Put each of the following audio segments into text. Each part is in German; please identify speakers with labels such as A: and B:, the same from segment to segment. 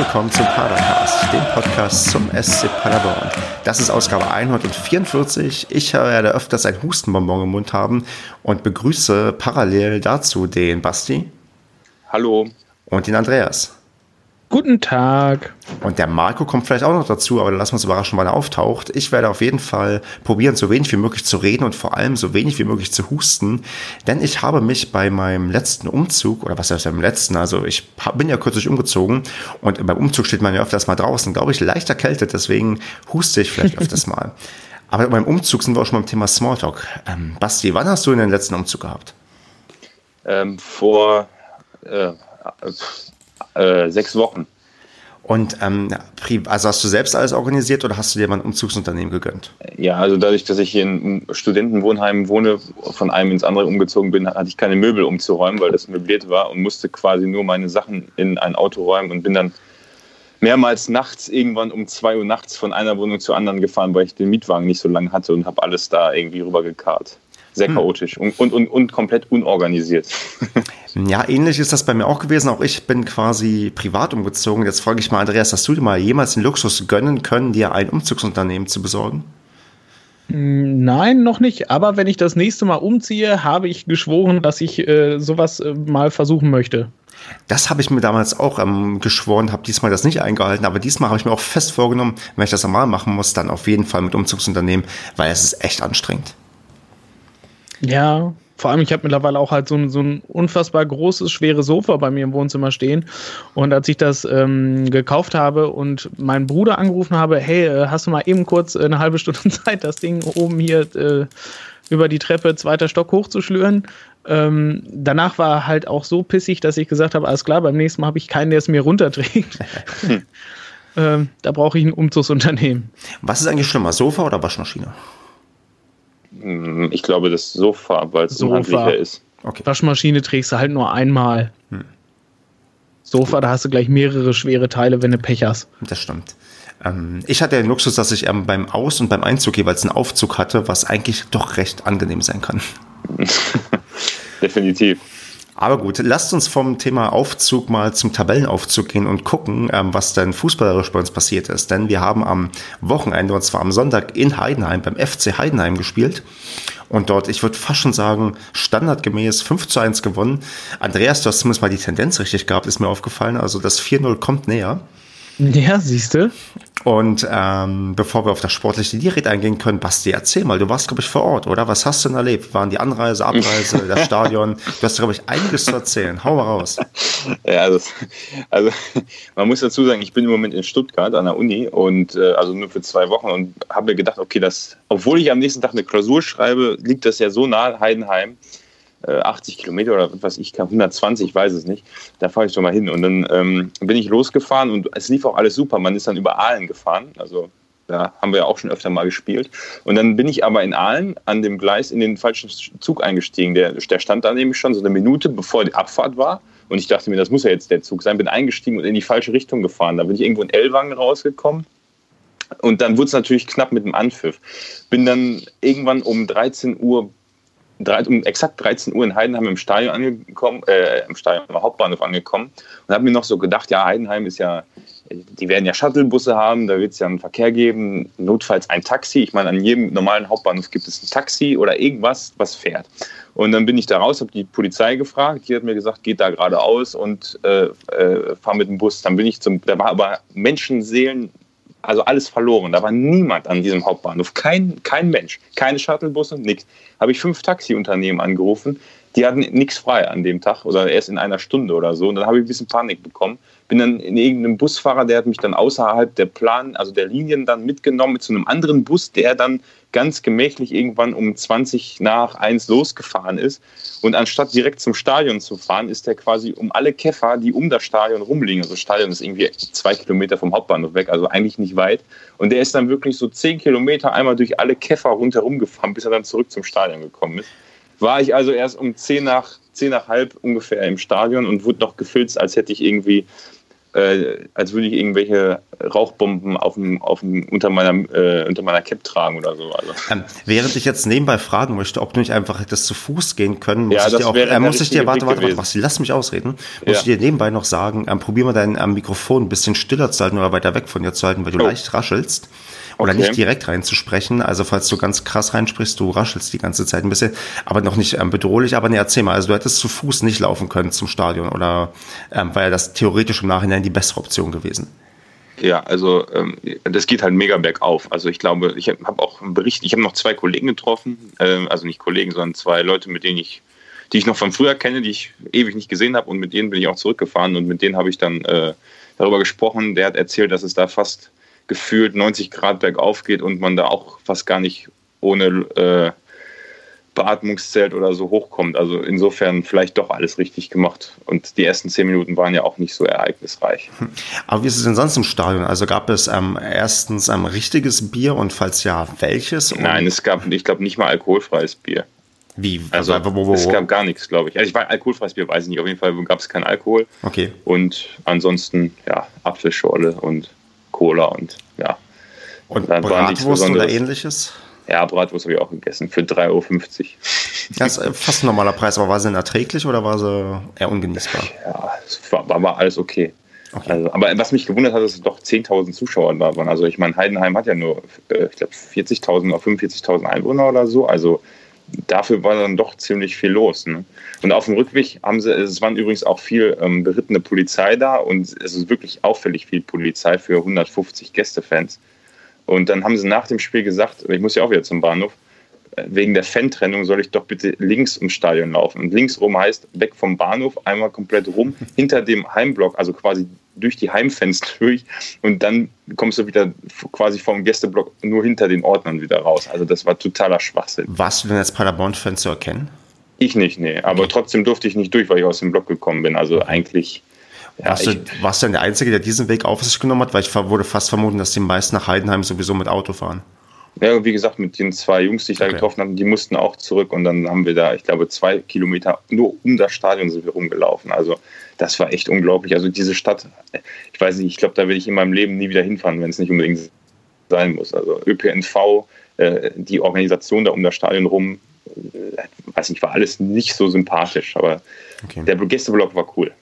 A: willkommen zum Padercast, dem Podcast zum SC Paderborn. Das ist Ausgabe 144. Ich werde öfters ein Hustenbonbon im Mund haben und begrüße parallel dazu den Basti.
B: Hallo.
A: Und den Andreas.
C: Guten Tag.
A: Und der Marco kommt vielleicht auch noch dazu, aber lassen wir uns überraschen, wann er auftaucht. Ich werde auf jeden Fall probieren, so wenig wie möglich zu reden und vor allem so wenig wie möglich zu husten. Denn ich habe mich bei meinem letzten Umzug, oder was heißt beim letzten, also ich bin ja kürzlich umgezogen und beim Umzug steht man ja öfters mal draußen, glaube ich, leicht erkältet, deswegen huste ich vielleicht öfters mal. Aber beim Umzug sind wir auch schon beim Thema Smalltalk. Ähm, Basti, wann hast du den letzten Umzug gehabt?
B: Ähm, vor äh, äh, sechs Wochen.
A: Und ähm, also hast du selbst alles organisiert oder hast du dir mal ein Umzugsunternehmen gegönnt?
B: Ja, also dadurch, dass ich hier in Studentenwohnheim wohne, von einem ins andere umgezogen bin, hatte ich keine Möbel umzuräumen, weil das möbliert war und musste quasi nur meine Sachen in ein Auto räumen und bin dann mehrmals nachts irgendwann um zwei Uhr nachts von einer Wohnung zur anderen gefahren, weil ich den Mietwagen nicht so lange hatte und habe alles da irgendwie rübergekarrt sehr hm. chaotisch und, und, und, und komplett unorganisiert.
A: Ja, ähnlich ist das bei mir auch gewesen. Auch ich bin quasi privat umgezogen. Jetzt frage ich mal, Andreas, hast du dir mal jemals den Luxus gönnen können, dir ein Umzugsunternehmen zu besorgen?
C: Hm, nein, noch nicht. Aber wenn ich das nächste Mal umziehe, habe ich geschworen, dass ich äh, sowas äh, mal versuchen möchte.
A: Das habe ich mir damals auch ähm, geschworen, habe diesmal das nicht eingehalten, aber diesmal habe ich mir auch fest vorgenommen, wenn ich das einmal machen muss, dann auf jeden Fall mit Umzugsunternehmen, weil es ist echt anstrengend.
C: Ja, vor allem, ich habe mittlerweile auch halt so ein, so ein unfassbar großes, schweres Sofa bei mir im Wohnzimmer stehen. Und als ich das ähm, gekauft habe und meinen Bruder angerufen habe, hey, äh, hast du mal eben kurz eine halbe Stunde Zeit, das Ding oben hier äh, über die Treppe zweiter Stock hochzuschlüren? Ähm, danach war halt auch so pissig, dass ich gesagt habe, alles klar, beim nächsten Mal habe ich keinen, der es mir runterträgt. ähm, da brauche ich ein Umzugsunternehmen.
A: Was ist eigentlich schlimmer, Sofa oder Waschmaschine?
B: Hm, ich glaube, das Sofa, weil es unhandlicher ist.
C: Okay. Waschmaschine trägst du halt nur einmal. Hm. Sofa, da hast du gleich mehrere schwere Teile, wenn du Pech hast.
A: Das stimmt. Ähm, ich hatte den Luxus, dass ich ähm, beim Aus- und beim Einzug jeweils einen Aufzug hatte, was eigentlich doch recht angenehm sein kann.
B: Definitiv.
A: Aber gut, lasst uns vom Thema Aufzug mal zum Tabellenaufzug gehen und gucken, ähm, was denn fußballerisch bei uns passiert ist. Denn wir haben am Wochenende, und zwar am Sonntag in Heidenheim, beim FC Heidenheim gespielt. Und dort, ich würde fast schon sagen, standardgemäß 5 zu 1 gewonnen. Andreas, du hast zumindest mal die Tendenz richtig gehabt, ist mir aufgefallen. Also das 4-0 kommt näher.
C: Ja, siehst du.
A: Und ähm, bevor wir auf das sportliche Direkt eingehen können, Basti, erzähl mal, du warst, glaube ich, vor Ort, oder? Was hast du denn erlebt? Waren die Anreise, Abreise, das Stadion? Du hast, glaube ich, einiges zu erzählen. Hau mal raus.
B: Ja, also, also man muss dazu sagen, ich bin im Moment in Stuttgart an der Uni und äh, also nur für zwei Wochen und habe mir gedacht, okay, das, obwohl ich am nächsten Tag eine Klausur schreibe, liegt das ja so nah Heidenheim 80 äh, Kilometer oder was ich kann, 120, ich weiß es nicht. Da fahre ich schon mal hin. Und dann ähm, bin ich losgefahren und es lief auch alles super. Man ist dann über Aalen gefahren. Also da haben wir ja auch schon öfter mal gespielt. Und dann bin ich aber in Aalen an dem Gleis in den falschen Zug eingestiegen. Der, der stand da nämlich schon so eine Minute, bevor die Abfahrt war. Und ich dachte mir, das muss ja jetzt der Zug sein. Bin eingestiegen und in die falsche Richtung gefahren. Da bin ich irgendwo in Ellwangen rausgekommen. Und dann wurde es natürlich knapp mit dem Anpfiff. Bin dann irgendwann um 13 Uhr um exakt 13 Uhr in Heidenheim im Stadion angekommen, äh, im Stadion, im Hauptbahnhof angekommen und habe mir noch so gedacht, ja, Heidenheim ist ja, die werden ja Shuttlebusse haben, da wird es ja einen Verkehr geben, notfalls ein Taxi. Ich meine, an jedem normalen Hauptbahnhof gibt es ein Taxi oder irgendwas, was fährt. Und dann bin ich da raus, habe die Polizei gefragt, die hat mir gesagt, geht da geradeaus und äh, äh, fahr mit dem Bus. Dann bin ich zum, da war aber Menschenseelen also alles verloren. Da war niemand an diesem Hauptbahnhof. Kein, kein Mensch. Keine Shuttlebusse, nichts. Habe ich fünf Taxiunternehmen angerufen. Die hatten nichts frei an dem Tag oder erst in einer Stunde oder so. Und dann habe ich ein bisschen Panik bekommen. Bin dann in irgendeinem Busfahrer, der hat mich dann außerhalb der Plan, also der Linien dann mitgenommen zu einem anderen Bus, der dann ganz gemächlich irgendwann um 20 nach 1 losgefahren ist. Und anstatt direkt zum Stadion zu fahren, ist er quasi um alle Käfer, die um das Stadion rumliegen. Also das Stadion ist irgendwie zwei Kilometer vom Hauptbahnhof weg, also eigentlich nicht weit. Und der ist dann wirklich so zehn Kilometer einmal durch alle Käfer rundherum gefahren, bis er dann zurück zum Stadion gekommen ist. War ich also erst um 10 nach, 10 nach halb ungefähr im Stadion und wurde noch gefilzt, als hätte ich irgendwie äh, als würde ich irgendwelche Rauchbomben auf dem, auf dem, unter, meiner, äh, unter meiner Cap tragen oder so. Also.
A: Ähm, während ich jetzt nebenbei fragen möchte, ob du nicht einfach hättest zu Fuß gehen können, muss ja, ich dir auch, äh, muss ich dir, warte, warte, warte, warte, lass mich ausreden, muss ja. ich dir nebenbei noch sagen, ähm, probier mal dein ähm, Mikrofon ein bisschen stiller zu halten oder weiter weg von dir zu halten, weil du oh. leicht raschelst. Oder okay. nicht direkt reinzusprechen. Also falls du ganz krass reinsprichst, du raschelst die ganze Zeit ein bisschen, aber noch nicht ähm, bedrohlich. Aber ne, erzähl mal, also du hättest zu Fuß nicht laufen können zum Stadion oder ähm, wäre das theoretisch im Nachhinein die bessere Option gewesen?
B: Ja, also ähm, das geht halt mega bergauf. Also ich glaube, ich habe auch einen Bericht, ich habe noch zwei Kollegen getroffen, äh, also nicht Kollegen, sondern zwei Leute, mit denen ich, die ich noch von früher kenne, die ich ewig nicht gesehen habe und mit denen bin ich auch zurückgefahren und mit denen habe ich dann äh, darüber gesprochen. Der hat erzählt, dass es da fast gefühlt 90 Grad bergauf geht und man da auch fast gar nicht ohne äh, Beatmungszelt oder so hochkommt. Also insofern vielleicht doch alles richtig gemacht. Und die ersten zehn Minuten waren ja auch nicht so ereignisreich.
A: Aber wie ist es denn sonst im Stadion? Also gab es ähm, erstens ein richtiges Bier und falls ja, welches? Und
B: Nein, es gab, ich glaube, nicht mal alkoholfreies Bier.
A: Wie?
B: Also, wo, wo, wo? es gab gar nichts, glaube ich. Also ich war alkoholfreies Bier, weiß ich nicht. Auf jeden Fall gab es kein Alkohol.
A: Okay.
B: Und ansonsten, ja, Apfelschorle und Cola und ja.
A: Und dann Bratwurst oder ähnliches?
B: Ja, Bratwurst habe ich auch gegessen für 3,50 Euro.
A: Das ist fast ein normaler Preis, aber war sie denn erträglich oder war sie eher ungenießbar?
B: Ja, es war, war alles okay. okay. Also, aber was mich gewundert hat, ist, dass es doch 10.000 Zuschauer da waren. Also ich meine, Heidenheim hat ja nur, äh, ich glaube, 40.000 oder 45.000 Einwohner oder so. Also dafür war dann doch ziemlich viel los. Ne? Und auf dem Rückweg haben sie, es waren übrigens auch viel ähm, berittene Polizei da und es ist wirklich auffällig viel Polizei für 150 Gästefans. Und dann haben sie nach dem Spiel gesagt, ich muss ja auch wieder zum Bahnhof, wegen der Fan-Trennung soll ich doch bitte links ums Stadion laufen. Und links rum heißt weg vom Bahnhof, einmal komplett rum, hinter dem Heimblock, also quasi durch die Heimfenster durch. Und dann kommst du wieder quasi vom Gästeblock nur hinter den Ordnern wieder raus. Also das war totaler Schwachsinn.
A: Warst du denn als Paderborn-Fan zu erkennen?
B: Ich nicht, nee. Aber trotzdem durfte ich nicht durch, weil ich aus dem Block gekommen bin. Also eigentlich.
A: Ja, warst, du, warst du denn der Einzige, der diesen Weg auf sich genommen hat? Weil ich wurde fast vermuten, dass die meisten nach Heidenheim sowieso mit Auto fahren.
B: Ja, wie gesagt, mit den zwei Jungs, die ich okay. da getroffen habe, die mussten auch zurück und dann haben wir da, ich glaube, zwei Kilometer nur um das Stadion sind wir rumgelaufen. Also das war echt unglaublich. Also diese Stadt, ich weiß nicht, ich glaube, da werde ich in meinem Leben nie wieder hinfahren, wenn es nicht unbedingt sein muss. Also ÖPNV, äh, die Organisation da um das Stadion rum, äh, weiß nicht, war alles nicht so sympathisch, aber okay. der Gästeblock war cool.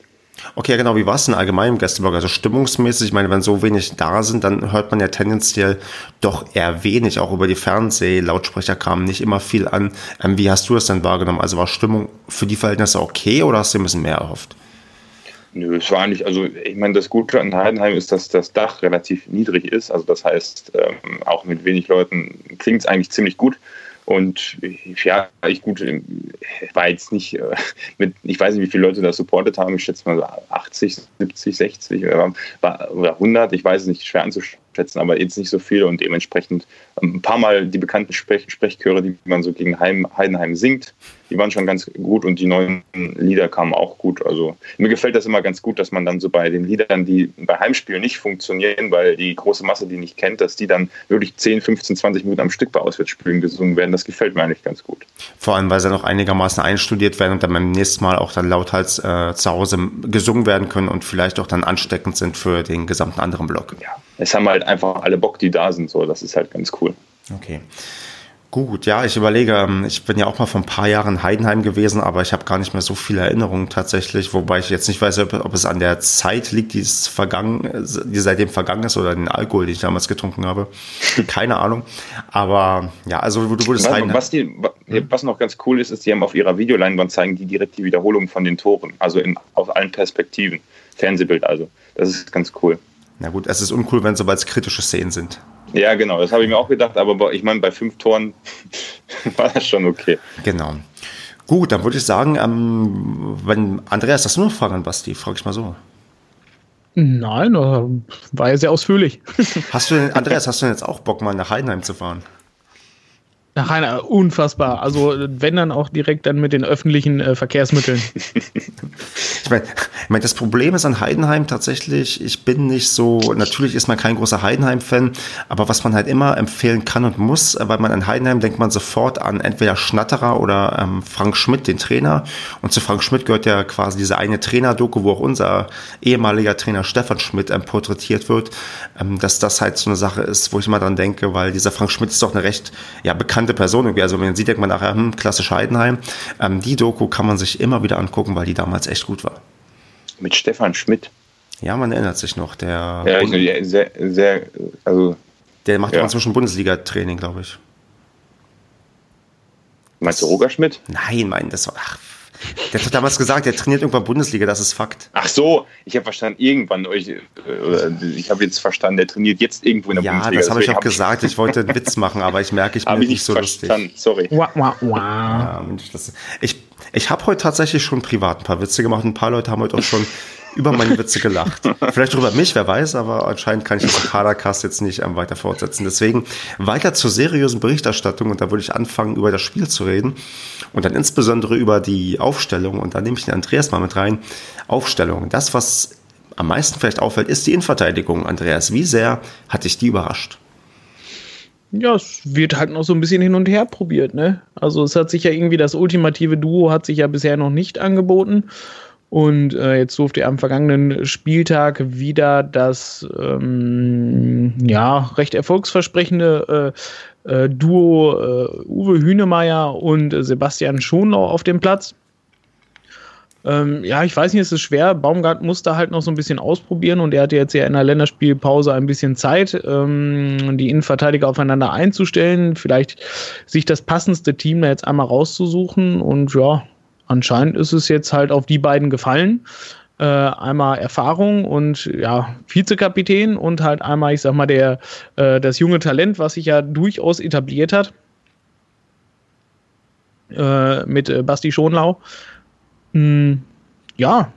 A: Okay, genau. Wie war es denn allgemein im Gästeblock? Also stimmungsmäßig, ich meine, wenn so wenig da sind, dann hört man ja tendenziell doch eher wenig. Auch über die Fernseh-Lautsprecher kam nicht immer viel an. Ähm, wie hast du das denn wahrgenommen? Also war Stimmung für die Verhältnisse okay oder hast du ein bisschen mehr erhofft?
B: Nö, es war nicht, also ich meine, das Gute an Heidenheim ist, dass das Dach relativ niedrig ist. Also das heißt, ähm, auch mit wenig Leuten klingt es eigentlich ziemlich gut. Und ja, ich gut, war jetzt nicht äh, mit, ich weiß nicht, wie viele Leute da supportet haben, ich schätze mal 80, 70, 60 oder, oder 100, ich weiß es nicht, schwer anzuschätzen, aber jetzt nicht so viele und dementsprechend ein paar Mal die bekannten Sprech Sprechchöre, die man so gegen Heim, Heidenheim singt, die waren schon ganz gut und die neuen Lieder kamen auch gut. Also mir gefällt das immer ganz gut, dass man dann so bei den Liedern, die bei Heimspielen nicht funktionieren, weil die große Masse die nicht kennt, dass die dann wirklich 10, 15, 20 Minuten am Stück bei Auswärtsspielen gesungen werden. Das gefällt mir eigentlich ganz gut.
A: Vor allem, weil sie noch einigermaßen einstudiert werden und dann beim nächsten Mal auch dann lauthals äh, zu Hause gesungen werden können und vielleicht auch dann ansteckend sind für den gesamten anderen Block.
B: Ja, es haben halt einfach alle Bock, die da sind. So, das ist halt ganz cool.
A: Okay. Gut, ja, ich überlege, ähm, ich bin ja auch mal vor ein paar Jahren in Heidenheim gewesen, aber ich habe gar nicht mehr so viele Erinnerungen tatsächlich, wobei ich jetzt nicht weiß, ob, es an der Zeit liegt, die, es vergangen, die seitdem vergangen ist oder den Alkohol, den ich damals getrunken habe. Keine Ahnung. Aber ja, also du wurdest
B: was, Heidenheim. Was, die, was noch ganz cool ist, ist, die haben auf ihrer Videoleinwand zeigen die direkt die Wiederholung von den Toren, also in, aus allen Perspektiven. Fernsehbild also. Das ist ganz cool.
A: Na gut, es ist uncool, wenn sobald es kritische Szenen sind.
B: Ja, genau, das habe ich mir auch gedacht, aber ich meine, bei fünf Toren war das schon okay.
A: Genau. Gut, dann würde ich sagen, ähm, wenn Andreas, hast du noch Fragen an Basti? Frage ich mal so.
C: Nein, war ja sehr ausführlich.
A: Hast du denn, Andreas, hast du denn jetzt auch Bock, mal nach Heidenheim zu fahren?
C: Nach einer unfassbar. Also wenn dann auch direkt dann mit den öffentlichen äh, Verkehrsmitteln.
A: ich meine, Ich meine, das Problem ist an Heidenheim tatsächlich, ich bin nicht so, natürlich ist man kein großer Heidenheim-Fan, aber was man halt immer empfehlen kann und muss, weil man an Heidenheim denkt man sofort an entweder Schnatterer oder ähm, Frank Schmidt, den Trainer. Und zu Frank Schmidt gehört ja quasi diese eine Trainer-Doku, wo auch unser ehemaliger Trainer Stefan Schmidt ähm, porträtiert wird, ähm, dass das halt so eine Sache ist, wo ich immer dran denke, weil dieser Frank Schmidt ist doch eine recht ja, bekannte Person irgendwie. Also man sieht, denkt man nachher, hm, klassisch Heidenheim. Ähm, die Doku kann man sich immer wieder angucken, weil die damals echt gut war.
B: Mit Stefan Schmidt.
A: Ja, man erinnert sich noch. Der,
B: ja, ich, sehr, sehr, also.
A: Der macht ja. inzwischen Bundesliga-Training, glaube ich.
B: Meinst du Roger Schmidt?
A: Nein, mein, das war. Ach, der hat damals gesagt, der trainiert irgendwann Bundesliga, das ist Fakt.
B: Ach so, ich habe verstanden, irgendwann euch, ich habe jetzt verstanden, der trainiert jetzt irgendwo in der
A: ja,
B: Bundesliga.
A: Ja, das habe ich auch gesagt, ich wollte einen Witz machen, aber ich merke, ich bin nicht, nicht so verstanden. lustig.
B: Sorry.
C: Wow, wow, wow. Ja,
A: ich ich habe heute tatsächlich schon privat ein paar Witze gemacht, ein paar Leute haben heute auch schon über meine Witze gelacht. Vielleicht über mich, wer weiß, aber anscheinend kann ich im Kadercast jetzt nicht ähm, weiter fortsetzen. Deswegen weiter zur seriösen Berichterstattung und da würde ich anfangen, über das Spiel zu reden und dann insbesondere über die Aufstellung und da nehme ich den Andreas mal mit rein. Aufstellung. Das, was am meisten vielleicht auffällt, ist die Innenverteidigung. Andreas, wie sehr hat dich die überrascht?
C: Ja, es wird halt noch so ein bisschen hin und her probiert, ne? Also es hat sich ja irgendwie das ultimative Duo hat sich ja bisher noch nicht angeboten. Und äh, jetzt durfte er am vergangenen Spieltag wieder das ähm, ja, recht erfolgsversprechende äh, äh, Duo äh, Uwe Hünemeyer und Sebastian Schonlau auf dem Platz. Ähm, ja, ich weiß nicht, es ist schwer. Baumgart musste halt noch so ein bisschen ausprobieren und er hatte jetzt ja in der Länderspielpause ein bisschen Zeit, ähm, die Innenverteidiger aufeinander einzustellen, vielleicht sich das passendste Team da jetzt einmal rauszusuchen und ja, anscheinend ist es jetzt halt auf die beiden gefallen. Äh, einmal Erfahrung und ja, Vizekapitän und halt einmal, ich sag mal, der, äh, das junge Talent, was sich ja durchaus etabliert hat. Äh, mit äh, Basti Schonlau. Hm, ja,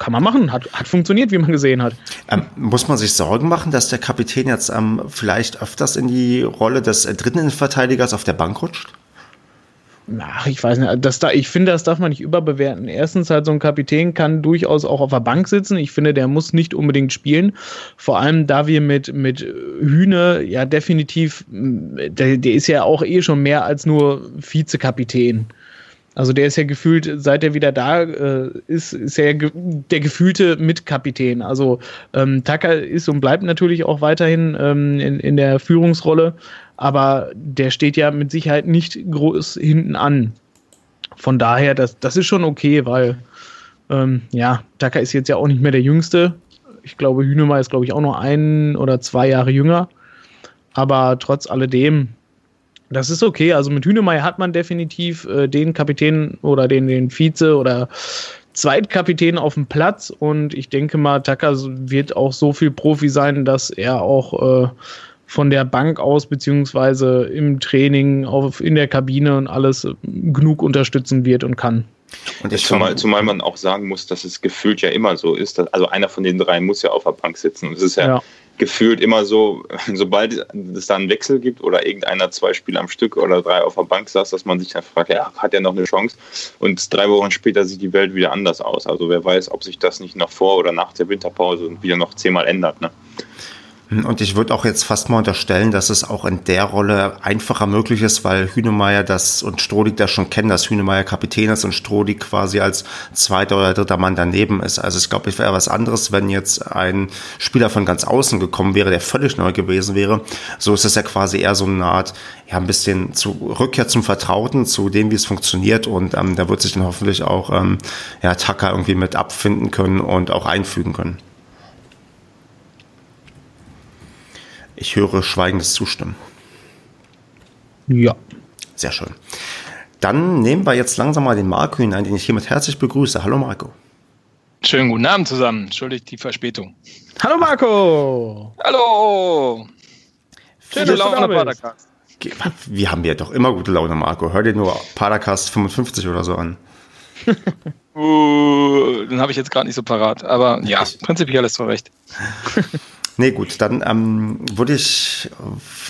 C: kann man machen. Hat, hat funktioniert, wie man gesehen hat.
A: Ähm, muss man sich Sorgen machen, dass der Kapitän jetzt ähm, vielleicht öfters in die Rolle des äh, dritten Verteidigers auf der Bank rutscht?
C: Ach, ich weiß nicht. Das da, ich finde, das darf man nicht überbewerten. Erstens, halt so ein Kapitän kann durchaus auch auf der Bank sitzen. Ich finde, der muss nicht unbedingt spielen. Vor allem, da wir mit, mit Hühne ja definitiv, der, der ist ja auch eh schon mehr als nur Vizekapitän. Also der ist ja gefühlt, seit er wieder da äh, ist, ist er ge der gefühlte Mitkapitän. Also ähm, Tucker ist und bleibt natürlich auch weiterhin ähm, in, in der Führungsrolle aber der steht ja mit Sicherheit nicht groß hinten an. Von daher, das, das ist schon okay, weil ähm, ja, Tucker ist jetzt ja auch nicht mehr der Jüngste. Ich glaube, Hünemeyer ist, glaube ich, auch noch ein oder zwei Jahre jünger. Aber trotz alledem, das ist okay. Also mit Hünemeyer hat man definitiv äh, den Kapitän oder den, den Vize oder Zweitkapitän auf dem Platz. Und ich denke mal, Tucker wird auch so viel Profi sein, dass er auch äh, von der Bank aus beziehungsweise im Training auf, in der Kabine und alles genug unterstützen wird und kann.
B: Und ich zumal, zumal man auch sagen muss, dass es gefühlt ja immer so ist. Dass, also einer von den drei muss ja auf der Bank sitzen. Und es ist ja, ja, gefühlt immer so, sobald es da einen Wechsel gibt oder irgendeiner zwei Spiele am Stück oder drei auf der Bank saß, dass man sich dann fragt, ja, hat er noch eine Chance? Und drei Wochen später sieht die Welt wieder anders aus. Also wer weiß, ob sich das nicht noch vor oder nach der Winterpause wieder noch zehnmal ändert. Ne?
A: Und ich würde auch jetzt fast mal unterstellen, dass es auch in der Rolle einfacher möglich ist, weil Hünemeyer das und Strodig das schon kennen, dass Hünemeyer Kapitän ist und Strodig quasi als zweiter oder dritter Mann daneben ist. Also ich glaube, es wäre was anderes, wenn jetzt ein Spieler von ganz außen gekommen wäre, der völlig neu gewesen wäre. So ist es ja quasi eher so eine Art, ja, ein bisschen zu Rückkehr zum Vertrauten, zu dem, wie es funktioniert. Und ähm, da wird sich dann hoffentlich auch ähm, ja, Tucker irgendwie mit abfinden können und auch einfügen können. Ich höre schweigendes Zustimmen.
C: Ja.
A: Sehr schön. Dann nehmen wir jetzt langsam mal den Marco hinein, den ich hiermit herzlich begrüße. Hallo Marco.
D: Schönen guten Abend zusammen. Entschuldigt die Verspätung.
C: Hallo Marco.
D: Hallo. Schöne Laune,
A: Padercast. Wir haben ja doch immer gute Laune, Marco. Hör dir nur Padercast 55 oder so an.
D: uh, den habe ich jetzt gerade nicht so parat. Aber ja, prinzipiell ist so recht.
A: Nee, gut, dann ähm, würde ich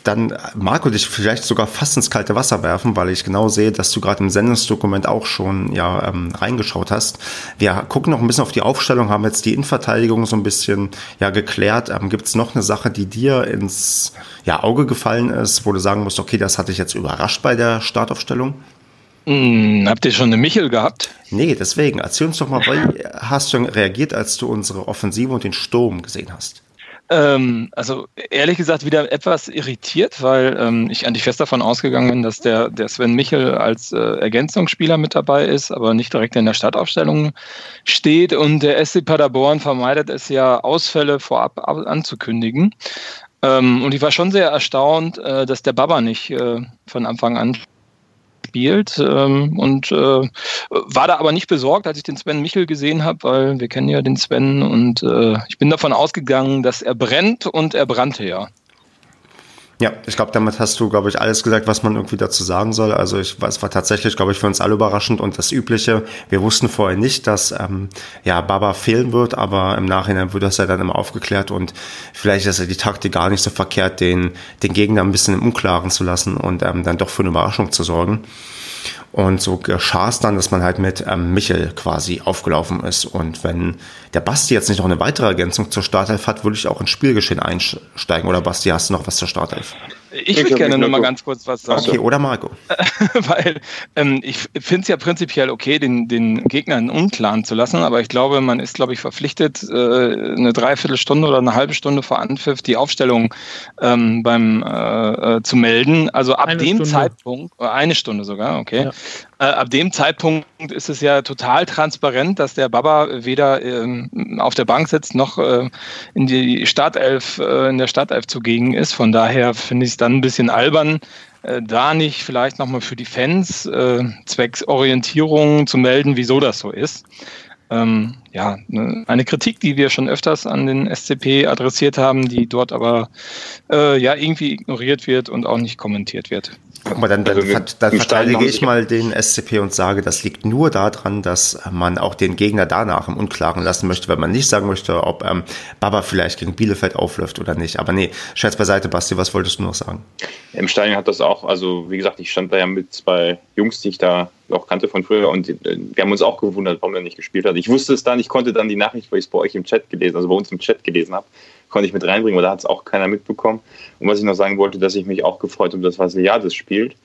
A: dann Marco dich vielleicht sogar fast ins kalte Wasser werfen, weil ich genau sehe, dass du gerade im Sendungsdokument auch schon ja ähm, reingeschaut hast. Wir gucken noch ein bisschen auf die Aufstellung, haben jetzt die Innenverteidigung so ein bisschen ja geklärt. Ähm, Gibt es noch eine Sache, die dir ins ja, Auge gefallen ist, wo du sagen musst, okay, das hatte ich jetzt überrascht bei der Startaufstellung?
D: Hm, habt ihr schon eine Michel gehabt?
A: Nee, deswegen. Erzähl uns doch mal, wie hast du reagiert, als du unsere Offensive und den Sturm gesehen hast?
D: Ähm, also ehrlich gesagt wieder etwas irritiert, weil ähm, ich eigentlich fest davon ausgegangen bin, dass der, der Sven Michel als äh, Ergänzungsspieler mit dabei ist, aber nicht direkt in der Startaufstellung steht. Und der SC Paderborn vermeidet es ja, Ausfälle vorab anzukündigen. Ähm, und ich war schon sehr erstaunt, äh, dass der Baba nicht äh, von Anfang an gespielt ähm, und äh, war da aber nicht besorgt, als ich den Sven Michel gesehen habe, weil wir kennen ja den Sven und äh, ich bin davon ausgegangen, dass er brennt und er brannte ja.
A: Ja, ich glaube, damit hast du, glaube ich, alles gesagt, was man irgendwie dazu sagen soll. Also ich, es war tatsächlich, glaube ich, für uns alle überraschend und das Übliche. Wir wussten vorher nicht, dass ähm, ja Baba fehlen wird, aber im Nachhinein wird das ja dann immer aufgeklärt und vielleicht ist ja die Taktik gar nicht so verkehrt, den, den Gegner ein bisschen im Unklaren zu lassen und ähm, dann doch für eine Überraschung zu sorgen. Und so geschah es dann, dass man halt mit ähm, Michel quasi aufgelaufen ist. Und wenn der Basti jetzt nicht noch eine weitere Ergänzung zur Startelf hat, würde ich auch ins Spielgeschehen einsteigen. Oder Basti, hast du noch was zur Startelf?
D: Ich würde gerne noch mal ganz kurz was sagen.
A: Okay, oder Marco.
D: Weil ähm, ich finde es ja prinzipiell okay, den, den Gegner in Unklaren zu lassen, aber ich glaube, man ist, glaube ich, verpflichtet, äh, eine Dreiviertelstunde oder eine halbe Stunde vor Anpfiff die Aufstellung ähm, beim äh, äh zu melden. Also ab eine dem Stunde. Zeitpunkt, äh, eine Stunde sogar, okay. Ja. Äh, ab dem Zeitpunkt ist es ja total transparent, dass der Baba weder ähm, auf der Bank sitzt noch äh, in die Startelf, in der Startelf zugegen ist. Von daher finde ich dann ein bisschen albern, äh, da nicht vielleicht nochmal für die Fans äh, zwecks Orientierung zu melden, wieso das so ist. Ähm, ja, ne, eine Kritik, die wir schon öfters an den SCP adressiert haben, die dort aber äh, ja irgendwie ignoriert wird und auch nicht kommentiert wird.
A: Guck mal, dann, dann, also dann verteidige ich mal den SCP und sage, das liegt nur daran, dass man auch den Gegner danach im Unklaren lassen möchte, weil man nicht sagen möchte, ob ähm, Baba vielleicht gegen Bielefeld aufläuft oder nicht. Aber nee, Scherz beiseite, Basti, was wolltest du noch sagen?
B: Im Stadion hat das auch, also wie gesagt, ich stand da ja mit zwei Jungs, die ich da auch kannte von früher und äh, wir haben uns auch gewundert, warum er nicht gespielt hat. Ich wusste es dann, ich konnte dann die Nachricht, weil ich es bei euch im Chat gelesen, also bei uns im Chat gelesen habe, konnte ich mit reinbringen, aber da hat es auch keiner mitbekommen. Und was ich noch sagen wollte, dass ich mich auch gefreut habe, dass Vasiliades spielt.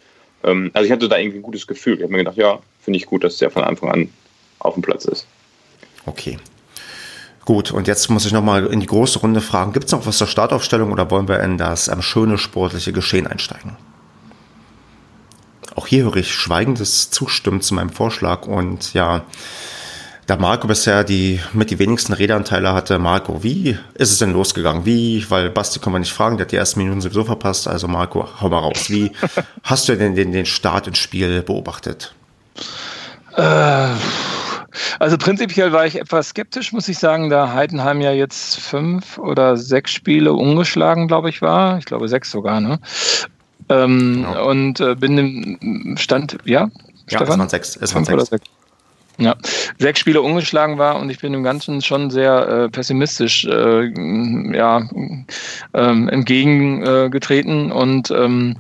B: Ähm, also ich hatte da irgendwie ein gutes Gefühl. Ich habe mir gedacht, ja, finde ich gut, dass der von Anfang an auf dem Platz ist.
A: Okay. Gut, und jetzt muss ich nochmal in die große Runde fragen, gibt es noch was zur Startaufstellung oder wollen wir in das ähm, schöne sportliche Geschehen einsteigen? Auch hier höre ich schweigendes Zustimmen zu meinem Vorschlag und ja, da Marco bisher die mit die wenigsten Redeanteile hatte, Marco, wie ist es denn losgegangen? Wie, weil Basti kann man nicht fragen, der hat die ersten Minuten sowieso verpasst, also Marco, hau mal raus. Wie hast du denn den, den Start ins Spiel beobachtet?
D: Äh, also prinzipiell war ich etwas skeptisch, muss ich sagen, da Heidenheim ja jetzt fünf oder sechs Spiele ungeschlagen, glaube ich, war. Ich glaube sechs sogar, ne? Ähm, genau. Und äh, bin im Stand, ja?
A: Ja, Stefan? es waren sechs. Es waren sechs. sechs.
D: Ja, sechs Spiele ungeschlagen war und ich bin dem Ganzen schon sehr äh, pessimistisch äh, ja, ähm, entgegengetreten und ähm,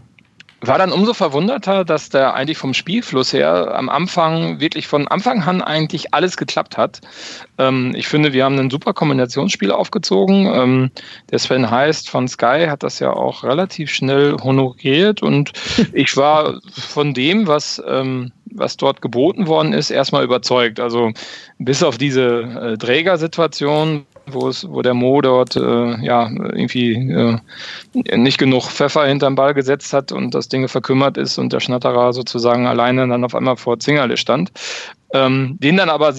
D: war dann umso verwunderter, dass der eigentlich vom Spielfluss her am Anfang wirklich von Anfang an eigentlich alles geklappt hat. Ähm, ich finde, wir haben ein super Kombinationsspiel aufgezogen. Ähm, der Sven Heist von Sky hat das ja auch relativ schnell honoriert und ich war von dem, was ähm, was dort geboten worden ist, erstmal überzeugt. Also bis auf diese äh, Trägersituation, wo es, wo der Mo dort äh, ja irgendwie äh, nicht genug Pfeffer hinterm Ball gesetzt hat und das Ding verkümmert ist und der Schnatterer sozusagen alleine dann auf einmal vor Zingerle stand. Ähm, den dann aber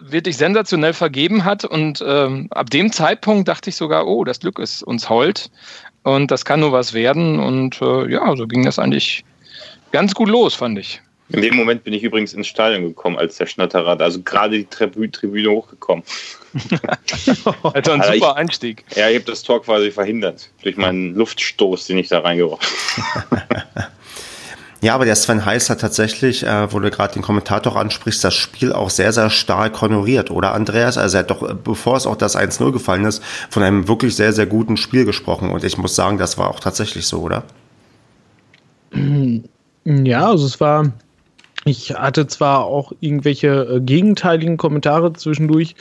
D: wirklich sensationell vergeben hat und ähm, ab dem Zeitpunkt dachte ich sogar, oh, das Glück ist uns hold und das kann nur was werden und äh, ja, so ging das eigentlich ganz gut los, fand ich.
B: In dem Moment bin ich übrigens ins Stadion gekommen, als der Schnatterer, also gerade die Tribüne hochgekommen.
D: also ein super Einstieg.
B: Ja, ich habe das Tor quasi verhindert durch meinen Luftstoß, den ich da reingebracht habe.
A: Ja, aber der Sven Heiß hat tatsächlich, äh, wo du gerade den Kommentator ansprichst, das Spiel auch sehr, sehr stark honoriert, oder Andreas? Also er hat doch, bevor es auch das 1-0 gefallen ist, von einem wirklich sehr, sehr guten Spiel gesprochen. Und ich muss sagen, das war auch tatsächlich so, oder?
C: Ja, also es war, ich hatte zwar auch irgendwelche äh, gegenteiligen Kommentare zwischendurch,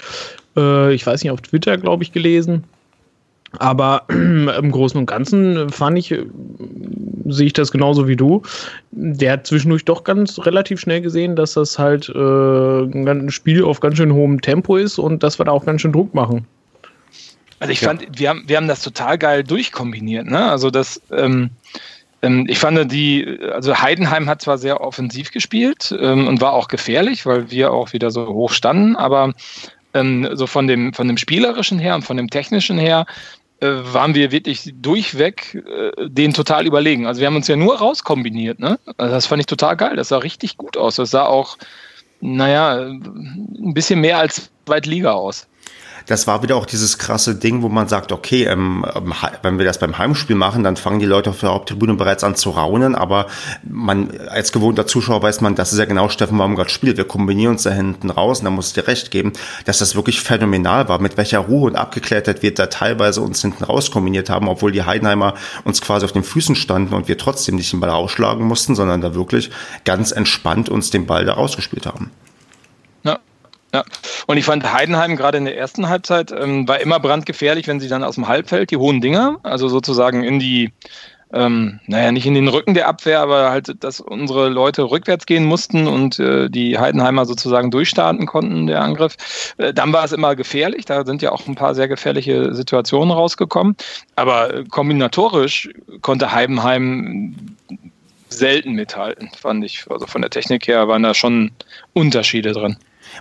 C: äh, ich weiß nicht, auf Twitter, glaube ich, gelesen. Aber im Großen und Ganzen fand ich, äh, sehe ich das genauso wie du. Der hat zwischendurch doch ganz relativ schnell gesehen, dass das halt äh, ein Spiel auf ganz schön hohem Tempo ist und dass wir da auch ganz schön Druck machen.
D: Also ich fand, wir haben, wir haben das total geil durchkombiniert. Ne? Also das, ähm, ich fand die, also Heidenheim hat zwar sehr offensiv gespielt ähm, und war auch gefährlich, weil wir auch wieder so hoch standen, aber ähm, so von dem, von dem spielerischen her und von dem technischen her äh, waren wir wirklich durchweg äh, den total überlegen. Also wir haben uns ja nur rauskombiniert, ne? Also das fand ich total geil. Das sah richtig gut aus. Das sah auch, naja, ein bisschen mehr als Zweitliga aus
A: das war wieder auch dieses krasse Ding, wo man sagt, okay, ähm, ähm wenn wir das beim Heimspiel machen, dann fangen die Leute auf der Haupttribüne bereits an zu raunen, aber man als gewohnter Zuschauer weiß man, das ist ja genau Steffen Baumgart spielt. Wir kombinieren uns da hinten raus und da muss ich dir recht geben, dass das wirklich phänomenal war, mit welcher Ruhe und Abgeklärtheit wir da teilweise uns hinten raus kombiniert haben, obwohl die Heidenheimer uns quasi auf den Füßen standen und wir trotzdem nicht den Ball ausschlagen mussten, sondern da wirklich ganz entspannt uns den Ball da rausgespielt haben.
D: Ja, und ich fand Heidenheim gerade in der ersten Halbzeit ähm, war immer brandgefährlich, wenn sie dann aus dem Halbfeld die hohen Dinger, also sozusagen in die, ähm, naja, nicht in den Rücken der Abwehr, aber halt, dass unsere Leute rückwärts gehen mussten und äh, die Heidenheimer sozusagen durchstarten konnten, der Angriff. Äh, dann war es immer gefährlich, da sind ja auch ein paar sehr gefährliche Situationen rausgekommen. Aber äh, kombinatorisch konnte Heidenheim selten mithalten, fand ich. Also von der Technik her waren da schon Unterschiede drin.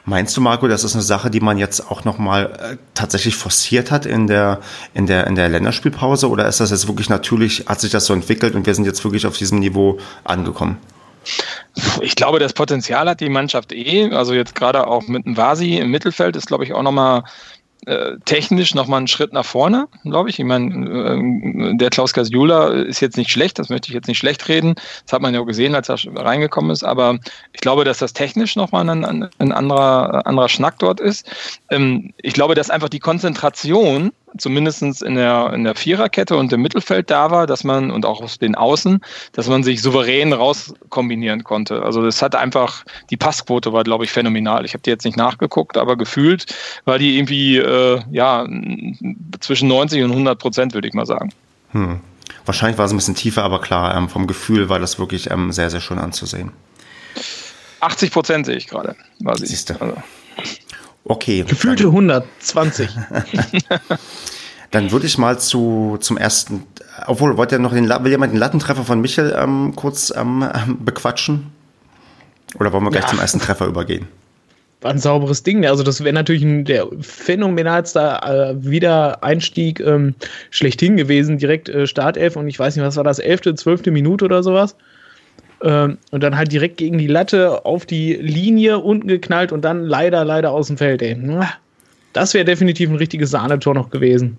A: Meinst du, Marco, das ist eine Sache, die man jetzt auch nochmal äh, tatsächlich forciert hat in der, in, der, in der Länderspielpause? Oder ist das jetzt wirklich natürlich, hat sich das so entwickelt und wir sind jetzt wirklich auf diesem Niveau angekommen?
D: Ich glaube, das Potenzial hat die Mannschaft eh. Also jetzt gerade auch mit dem Vasi im Mittelfeld ist, glaube ich, auch nochmal äh, technisch nochmal einen Schritt nach vorne, glaube ich. Ich meine, äh, der Klaus Gasjula ist jetzt nicht schlecht, das möchte ich jetzt nicht schlecht reden. Das hat man ja auch gesehen, als er reingekommen ist. Aber ich glaube, dass das technisch nochmal ein, ein anderer, anderer Schnack dort ist. Ähm, ich glaube, dass einfach die Konzentration zumindest in der, in der Viererkette und im Mittelfeld da war, dass man, und auch aus den Außen, dass man sich souverän rauskombinieren konnte. Also das hat einfach, die Passquote war, glaube ich, phänomenal. Ich habe die jetzt nicht nachgeguckt, aber gefühlt war die irgendwie, äh, ja, zwischen 90 und 100 Prozent, würde ich mal sagen.
A: Hm. Wahrscheinlich war es ein bisschen tiefer, aber klar, ähm, vom Gefühl war das wirklich ähm, sehr, sehr schön anzusehen.
D: 80 Prozent sehe ich gerade.
A: Siehst du. Also. Okay.
C: Gefühlte 120.
A: Dann würde ich mal zu, zum ersten, obwohl, wollt ihr noch den, will jemand den Lattentreffer von Michel ähm, kurz ähm, bequatschen? Oder wollen wir gleich ja. zum ersten Treffer übergehen?
C: War ein sauberes Ding. Also, das wäre natürlich ein, der phänomenalste äh, Wiedereinstieg ähm, schlechthin gewesen. Direkt äh, Startelf und ich weiß nicht, was war das, elfte, zwölfte Minute oder sowas. Ähm, und dann halt direkt gegen die Latte auf die Linie unten geknallt und dann leider, leider aus dem Feld. Ey. Das wäre definitiv ein richtiges Sahnetor noch gewesen.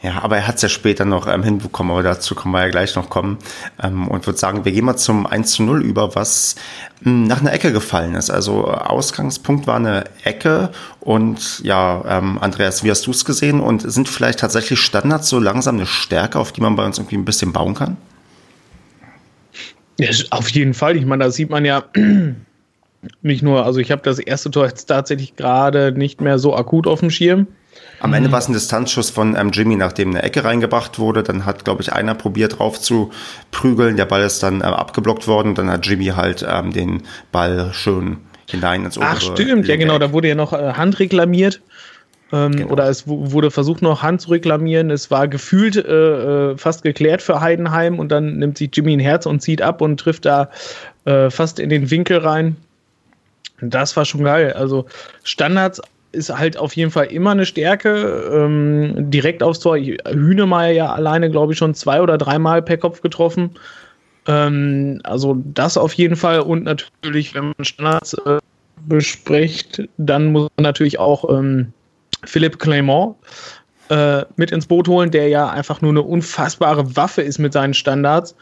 A: Ja, aber er hat es ja später noch ähm, hinbekommen, aber dazu können wir ja gleich noch kommen. Ähm, und würde sagen, wir gehen mal zum 1 zu 0 über, was mh, hm, nach einer Ecke gefallen ist. Also Ausgangspunkt war eine Ecke und ja, ähm, Andreas, wie hast du es gesehen? Und sind vielleicht tatsächlich Standards so langsam eine Stärke, auf die man bei uns irgendwie ein bisschen bauen kann?
C: Ja, auf jeden Fall. Ich meine, da sieht man ja nicht nur, also ich habe das erste Tor jetzt tatsächlich gerade nicht mehr so akut auf dem Schirm.
A: Am Ende war es ein Distanzschuss von ähm, Jimmy, nachdem eine Ecke reingebracht wurde. Dann hat, glaube ich, einer probiert drauf zu prügeln. Der Ball ist dann ähm, abgeblockt worden. Dann hat Jimmy halt ähm, den Ball schön hinein ins
C: obere Ach, stimmt. Ja, genau. Da wurde ja noch äh, Hand reklamiert. Ähm, genau. Oder es wurde versucht, noch Hand zu reklamieren. Es war gefühlt äh, äh, fast geklärt für Heidenheim und dann nimmt sich Jimmy ein Herz und zieht ab und trifft da äh, fast in den Winkel rein. Das war schon geil. Also Standards ist halt auf jeden Fall immer eine Stärke. Ähm, direkt aufs Tor. Hühnemeier ja alleine, glaube ich, schon zwei oder dreimal per Kopf getroffen. Ähm, also das auf jeden Fall. Und natürlich, wenn man Standards äh, bespricht, dann muss man natürlich auch ähm, Philipp Clement äh, mit ins Boot holen, der ja einfach nur eine unfassbare Waffe ist mit seinen Standards.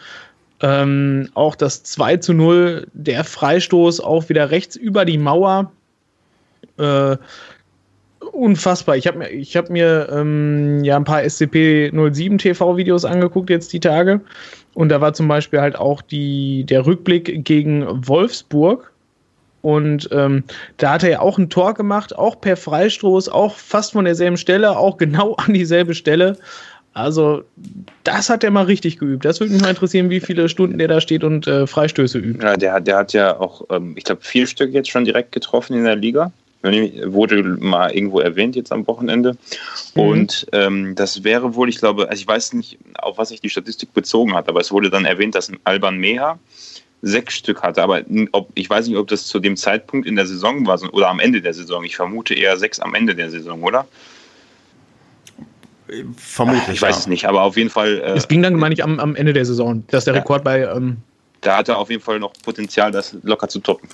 C: Ähm, auch das 2 zu 0, der Freistoß auch wieder rechts über die Mauer. Äh, unfassbar. Ich habe mir, hab mir ähm, ja ein paar SCP-07 TV-Videos angeguckt jetzt die Tage. Und da war zum Beispiel halt auch die, der Rückblick gegen Wolfsburg. Und ähm, da hat er ja auch ein Tor gemacht, auch per Freistoß, auch fast von derselben Stelle, auch genau an dieselbe Stelle. Also, das hat er mal richtig geübt. Das würde mich mal interessieren, wie viele Stunden der da steht und äh, Freistöße übt.
B: Ja, der, der hat ja auch, ähm, ich glaube, vier Stück jetzt schon direkt getroffen in der Liga. Wurde mal irgendwo erwähnt jetzt am Wochenende. Mhm. Und ähm, das wäre wohl, ich glaube, also ich weiß nicht, auf was sich die Statistik bezogen hat, aber es wurde dann erwähnt, dass Alban Meha sechs Stück hatte. Aber ob, ich weiß nicht, ob das zu dem Zeitpunkt in der Saison war oder am Ende der Saison. Ich vermute eher sechs am Ende der Saison, oder?
A: Vermutlich.
B: Ich weiß ja. es nicht, aber auf jeden Fall.
C: Äh, es ging dann, meine ich, am, am Ende der Saison. Das ist der ja. Rekord bei. Ähm
B: da hat er auf jeden Fall noch Potenzial, das locker zu toppen.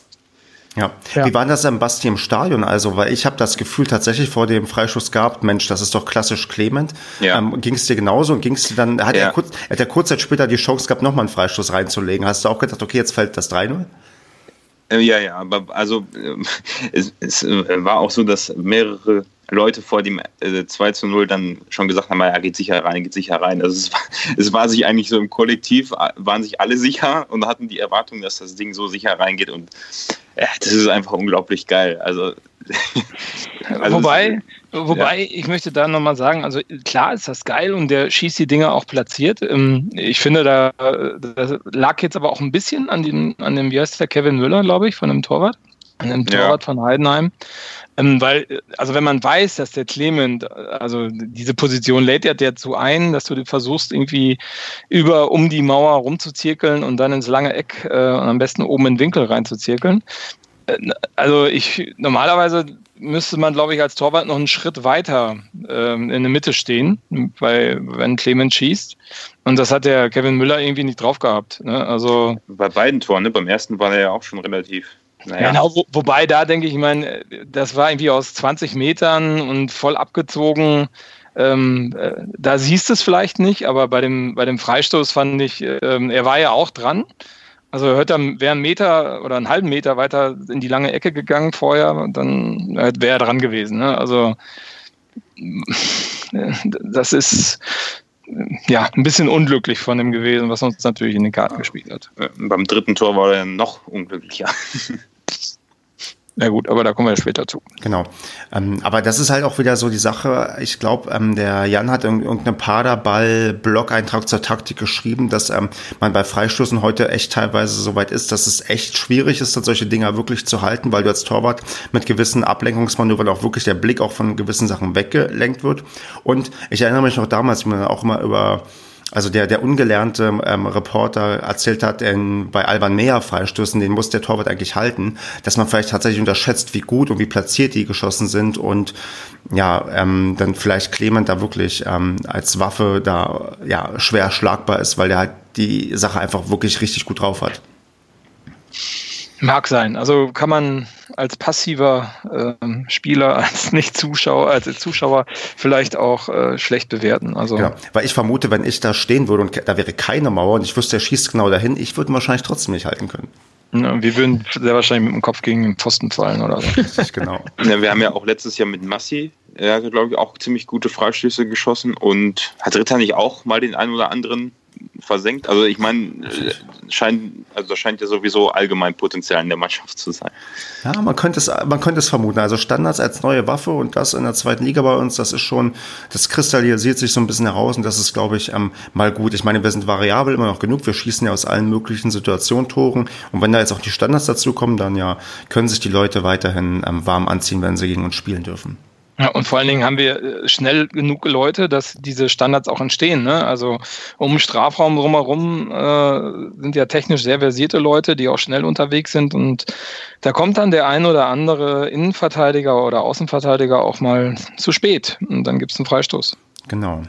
A: Ja. ja. Wie war das am Basti im Stadion? Also, weil ich habe das Gefühl tatsächlich vor dem Freischuss gehabt, Mensch, das ist doch klassisch Clement. Ja. Ähm, ging es dir genauso und ging es dir dann, hat, ja. er kurz, hat er kurz Zeit später die Chance gehabt, nochmal einen Freistoß reinzulegen? Hast du auch gedacht, okay, jetzt fällt das 3-0?
B: Äh, ja, ja, aber also äh, es, es äh, war auch so, dass mehrere Leute vor dem äh, 2 zu 0 dann schon gesagt haben, er geht sicher rein, geht sicher rein. Also es war, es war sich eigentlich so im Kollektiv, waren sich alle sicher und hatten die Erwartung, dass das Ding so sicher reingeht und ja, das ist einfach unglaublich geil. Also,
D: also wobei, wobei ja. ich möchte da nochmal sagen, also klar ist das geil und der schießt die Dinger auch platziert. Ähm, ich finde, da lag jetzt aber auch ein bisschen an, den, an dem, wie heißt der, Kevin Müller, glaube ich, von dem Torwart, an dem Torwart ja. von Heidenheim. Ähm, weil, also wenn man weiß, dass der Clement, also diese Position lädt ja dazu ein, dass du versuchst, irgendwie über um die Mauer rumzuzirkeln und dann ins lange Eck äh, und am besten oben in den Winkel reinzuzirkeln. Äh, also ich normalerweise müsste man, glaube ich, als Torwart noch einen Schritt weiter ähm, in der Mitte stehen, weil wenn Clement schießt. Und das hat der Kevin Müller irgendwie nicht drauf gehabt. Ne? Also
B: bei beiden Toren, ne? beim ersten war er ja auch schon relativ
D: naja. Genau, wo, wobei da denke ich, ich meine, das war irgendwie aus 20 Metern und voll abgezogen. Ähm, äh, da siehst du es vielleicht nicht, aber bei dem, bei dem Freistoß fand ich, ähm, er war ja auch dran. Also er wäre einen Meter oder einen halben Meter weiter in die lange Ecke gegangen vorher, dann wäre er dran gewesen. Ne? Also das ist ja ein bisschen unglücklich von dem gewesen, was uns natürlich in den Karten gespielt hat.
B: Äh, beim dritten Tor war er noch unglücklicher.
D: Ja gut, aber da kommen wir später zu.
A: Genau. Ähm, aber das ist halt auch wieder so die Sache. Ich glaube, ähm, der Jan hat irgendeinen Paderball-Blog-Eintrag zur Taktik geschrieben, dass ähm, man bei Freistoßen heute echt teilweise so weit ist, dass es echt schwierig ist, solche Dinger wirklich zu halten, weil du als Torwart mit gewissen Ablenkungsmanövern auch wirklich der Blick auch von gewissen Sachen weggelenkt wird. Und ich erinnere mich noch damals, wie man auch immer über also der, der ungelernte ähm, Reporter erzählt hat, in, bei Alban Meyer Freistößen, den muss der Torwart eigentlich halten, dass man vielleicht tatsächlich unterschätzt, wie gut und wie platziert die geschossen sind und ja, ähm, dann vielleicht Clement da wirklich ähm, als Waffe da ja schwer schlagbar ist, weil der halt die Sache einfach wirklich richtig gut drauf hat.
D: Mag sein. Also kann man als passiver äh, Spieler, als Nicht-Zuschauer, als Zuschauer vielleicht auch äh, schlecht bewerten. Also
A: ja, weil ich vermute, wenn ich da stehen würde und da wäre keine Mauer und ich wüsste, er schießt genau dahin, ich würde wahrscheinlich trotzdem nicht halten können.
D: Ja, wir würden sehr wahrscheinlich mit dem Kopf gegen den Pfosten fallen oder so.
B: Richtig, genau. Ja, wir haben ja auch letztes Jahr mit Massi, er hatte, glaube ich, auch ziemlich gute Freistöße geschossen und hat Ritter nicht auch mal den einen oder anderen versenkt. Also ich meine, äh, scheint, also das scheint ja sowieso allgemein Potenzial in der Mannschaft zu sein.
A: Ja, man könnte es, man könnte es vermuten. Also Standards als neue Waffe und das in der zweiten Liga bei uns, das ist schon, das kristallisiert sich so ein bisschen heraus und das ist, glaube ich, ähm, mal gut. Ich meine, wir sind variabel immer noch genug. Wir schießen ja aus allen möglichen Situationen Toren und wenn da jetzt auch die Standards dazu kommen, dann ja, können sich die Leute weiterhin ähm, warm anziehen, wenn sie gegen uns spielen dürfen.
D: Ja, und vor allen Dingen haben wir äh, schnell genug Leute, dass diese Standards auch entstehen. Ne? Also um Strafraum drumherum äh, sind ja technisch sehr versierte Leute, die auch schnell unterwegs sind. Und da kommt dann der ein oder andere Innenverteidiger oder Außenverteidiger auch mal zu spät. Und dann gibt es einen Freistoß.
A: Genau.